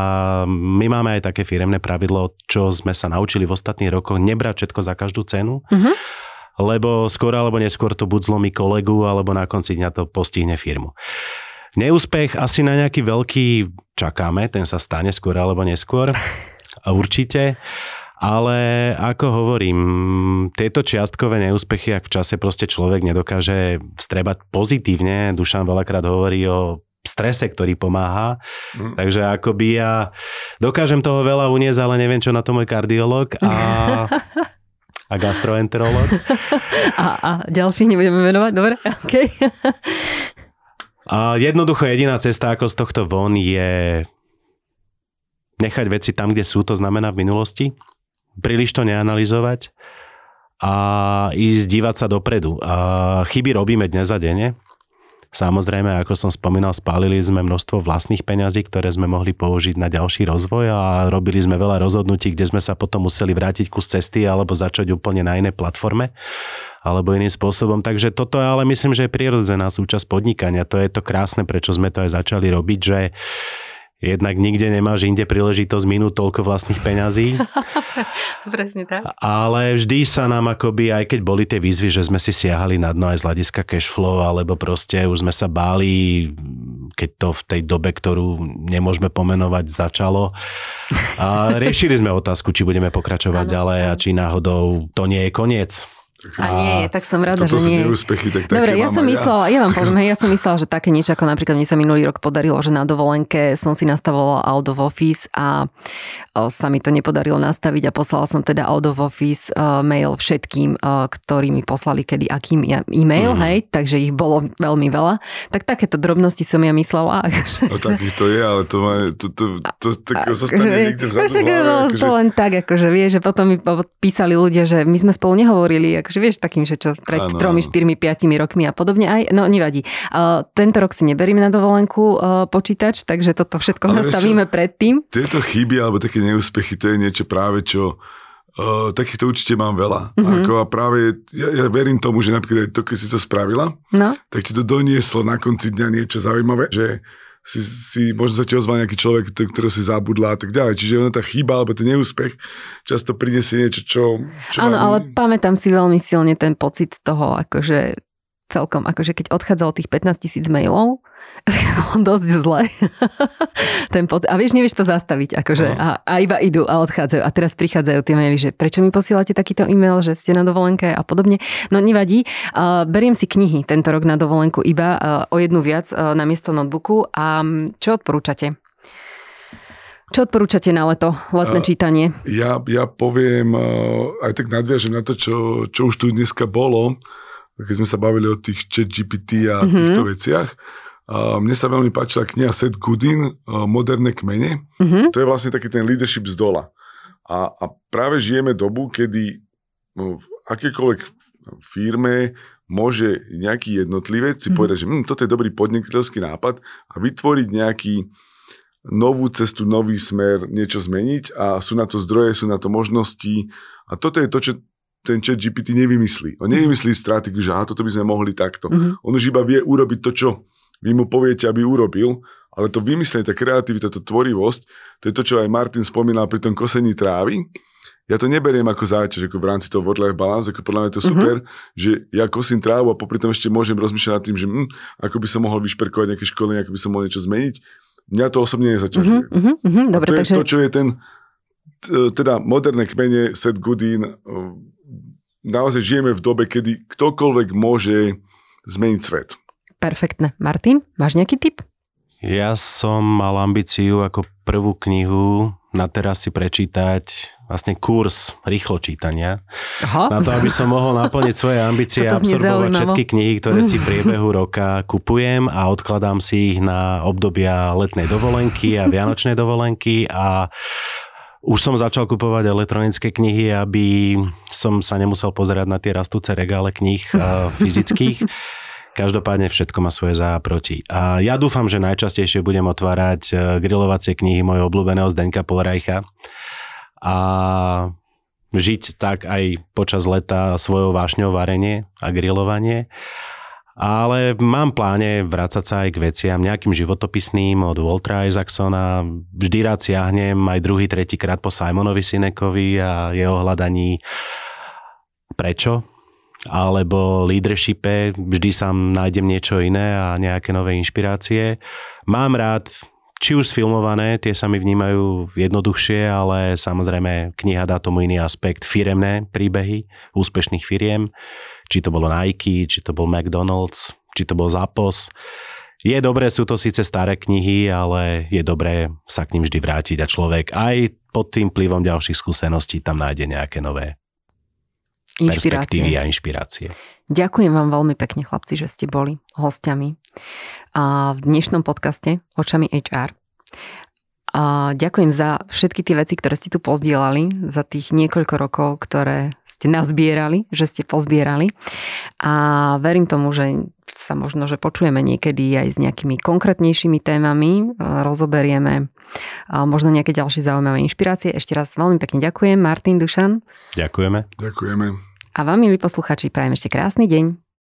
A: my máme aj také firemné pravidlo, čo sme sa naučili v ostatných rokoch, nebrať všetko za každú cenu.
B: Mhm.
A: Lebo skôr alebo neskôr to buď zlomí kolegu, alebo na konci dňa to postihne firmu. Neúspech asi na nejaký veľký čakáme, ten sa stane skôr alebo neskôr. A určite. Ale ako hovorím, tieto čiastkové neúspechy, ak v čase proste človek nedokáže vstrebať pozitívne, Dušan veľakrát hovorí o strese, ktorý pomáha.
C: Mm.
A: Takže akoby ja dokážem toho veľa uniesť, ale neviem, čo na to môj kardiolog a, a gastroenterolog.
B: A, a ďalších nebudeme venovať, dobre? Okay.
A: A jednoducho jediná cesta, ako z tohto von, je nechať veci tam, kde sú, to znamená v minulosti, príliš to neanalizovať a ísť dívať sa dopredu. A chyby robíme dnes a denne. Samozrejme, ako som spomínal, spálili sme množstvo vlastných peňazí, ktoré sme mohli použiť na ďalší rozvoj a robili sme veľa rozhodnutí, kde sme sa potom museli vrátiť kus cesty alebo začať úplne na inej platforme alebo iným spôsobom. Takže toto ale myslím, že je prirodzená súčasť podnikania. To je to krásne, prečo sme to aj začali robiť, že jednak nikde nemáš inde príležitosť minúť toľko vlastných peňazí.
B: Presne tak.
A: Ale vždy sa nám akoby, aj keď boli tie výzvy, že sme si siahali na dno aj z hľadiska cashflow, alebo proste už sme sa báli, keď to v tej dobe, ktorú nemôžeme pomenovať, začalo. A riešili sme otázku, či budeme pokračovať
B: Áno,
A: ďalej a či náhodou to nie je koniec.
B: A nie, tak som rada, že nie.
C: neúspechy, tak
B: Dobre, ja som myslela, ja vám poviem, ja som myslela, že také niečo, ako napríklad mne sa minulý rok podarilo, že na dovolenke som si nastavovala out of office a o, sa mi to nepodarilo nastaviť a poslala som teda out of office uh, mail všetkým, uh, ktorí mi poslali kedy akým ja- e-mail,
C: Mhm.
B: hej, takže ich bolo veľmi veľa. Tak takéto drobnosti som ja myslela. akože-
C: No takých to je, ale to, má, to, to, to, to,
B: Akože,
C: zostane niekde vzadu.
B: však,
C: akože-
B: to len tak, akože vieš, že potom mi písali ľudia, že my sme spolu nehovorili, akože vieš, takým, že čo pred
C: Áno,
B: tromi,
C: áno.
B: štyrmi, piatimi rokmi a podobne aj, no nevadí. Uh, tento rok si neberiem na dovolenku uh, počítač, takže toto všetko
C: Ale vieš čo?
B: nastavíme predtým.
C: Tieto chyby alebo také neúspechy, to je niečo práve, čo Uh, takýchto určite mám veľa.
B: Mhm.
C: Mm-hmm. Ako a práve ja, ja verím tomu, že napríklad to, keď si to spravila,
B: No,
C: tak ti to donieslo na konci dňa niečo zaujímavé, že si, si možno sa ti ozval nejaký človek, to- ktorého si zabudla a tak ďalej. Čiže ona tá chyba alebo ten neúspech často prinesie niečo, čo... čo
B: áno,
C: vám-
B: ale pamätám si veľmi silne ten pocit toho, akože celkom, akože keď odchádzalo tých 15 tisíc mailov, dosť zle. ten pocit, a vieš, nevieš to zastaviť, akože,
C: No.
B: a, a iba idú a odchádzajú. A teraz prichádzajú tie maily, že prečo mi posielate takýto e-mail, že ste na dovolenke a podobne. No nevadí. Uh, beriem si knihy tento rok na dovolenku iba uh, o jednu viac uh, na miesto notebooku. A čo odporúčate? Čo odporúčate na leto, letné
C: A-
B: čítanie?
C: Ja, ja poviem, uh, aj tak nadviažem na to, čo, čo už tu dneska bolo, keď sme sa bavili o tých chat GPT a
B: Mhm.
C: týchto veciach. Mne sa veľmi páčila kniha Seth Godin, uh, Moderné kmene.
B: Mhm.
C: To je vlastne taký ten leadership z dola. A, a práve žijeme dobu, kedy no, v akékoľvek firme môže nejaký jednotlivec si
B: Mhm.
C: povedať, že hm, toto je dobrý podnikateľský nápad a vytvoriť nejaký novú cestu, nový smer, niečo zmeniť a sú na to zdroje, sú na to možnosti a toto je to, čo ten chat GPT nevymyslí. On nevymyslí stratégiu, že aha, toto by sme mohli takto.
B: Mhm.
C: On už iba vie urobiť to, čo vy mu poviete, aby urobil, ale to vymyslenie, tá kreativita, tá tvorivosť, to je to, čo aj Martin spomínal pri tom kosení trávy. Ja to neberiem ako záťaž, ako v rámci toho work-life balance, ako podľa mňa je to super, že ja kosím trávu a popri tom ešte môžem rozmýšľať nad tým, že hm, ako by som mohol vyšperkovať nejaké školenie, ako by som mohol niečo zmeniť. mňa to osobne nezaťažuje.
B: Uh-huh, uh-huh, dobre,
C: a to
B: takže...
C: je to, čo je ten, teda moderné kmene Seth Godin, naozaj žijeme v dobe, kedy ktokoľvek môže zmeniť svet.
B: Perfektne. Martin, máš nejaký tip?
A: Ja som mal ambíciu ako prvú knihu na teraz si prečítať vlastne kurz rýchlo čítania. Aha. Na to, aby som mohol naplniť svoje ambície a absorbovať všetky knihy, ktoré si v priebehu roka kupujem a odkladám si ich na obdobia letnej dovolenky a vianočnej dovolenky a už som začal kupovať elektronické knihy, aby som sa nemusel pozerať na tie rastúce regále kníh fyzických. Každopádne všetko má svoje za a proti. A ja dúfam, že najčastejšie budem otvárať e, grilovacie knihy mojho obľúbeného Zdenka Polrajcha a žiť tak aj počas leta svojou vášňou varenie a grilovanie. Ale mám pláne vrácať sa aj k veciam nejakým životopisným od Waltra Isaacsona. Vždy rád siahnem aj druhý, tretí krát po Simonovi Sinekovi a jeho hľadaní prečo alebo leadershipe, vždy sa nájdem niečo iné a nejaké nové inšpirácie. Mám rád či už sfilmované, tie sa mi vnímajú jednoduchšie, ale samozrejme kniha dá tomu iný aspekt, firemné príbehy úspešných firiem, či to bolo Nike, či to bol McDonald's, či to bol Zapos. Je dobré, sú to síce staré knihy, ale je dobré sa k ním vždy vrátiť a človek aj pod tým plivom ďalších skúseností tam nájde nejaké nové perspektívy a inšpirácie.
B: Ďakujem vám veľmi pekne, chlapci, že ste boli hostiami v dnešnom podcaste Očami HR. A ďakujem za všetky tie veci, ktoré ste tu pozdielali, za tých niekoľko rokov, ktoré ste nazbierali, že ste pozbierali. A verím tomu, že sa možno, že počujeme niekedy aj s nejakými konkrétnejšími témami, rozoberieme možno nejaké ďalšie zaujímavé inšpirácie. Ešte raz veľmi pekne ďakujem. Martin Dušan.
A: Ďakujeme.
C: Ďakujeme.
B: A vám, milí posluchači, prajem ešte krásny deň.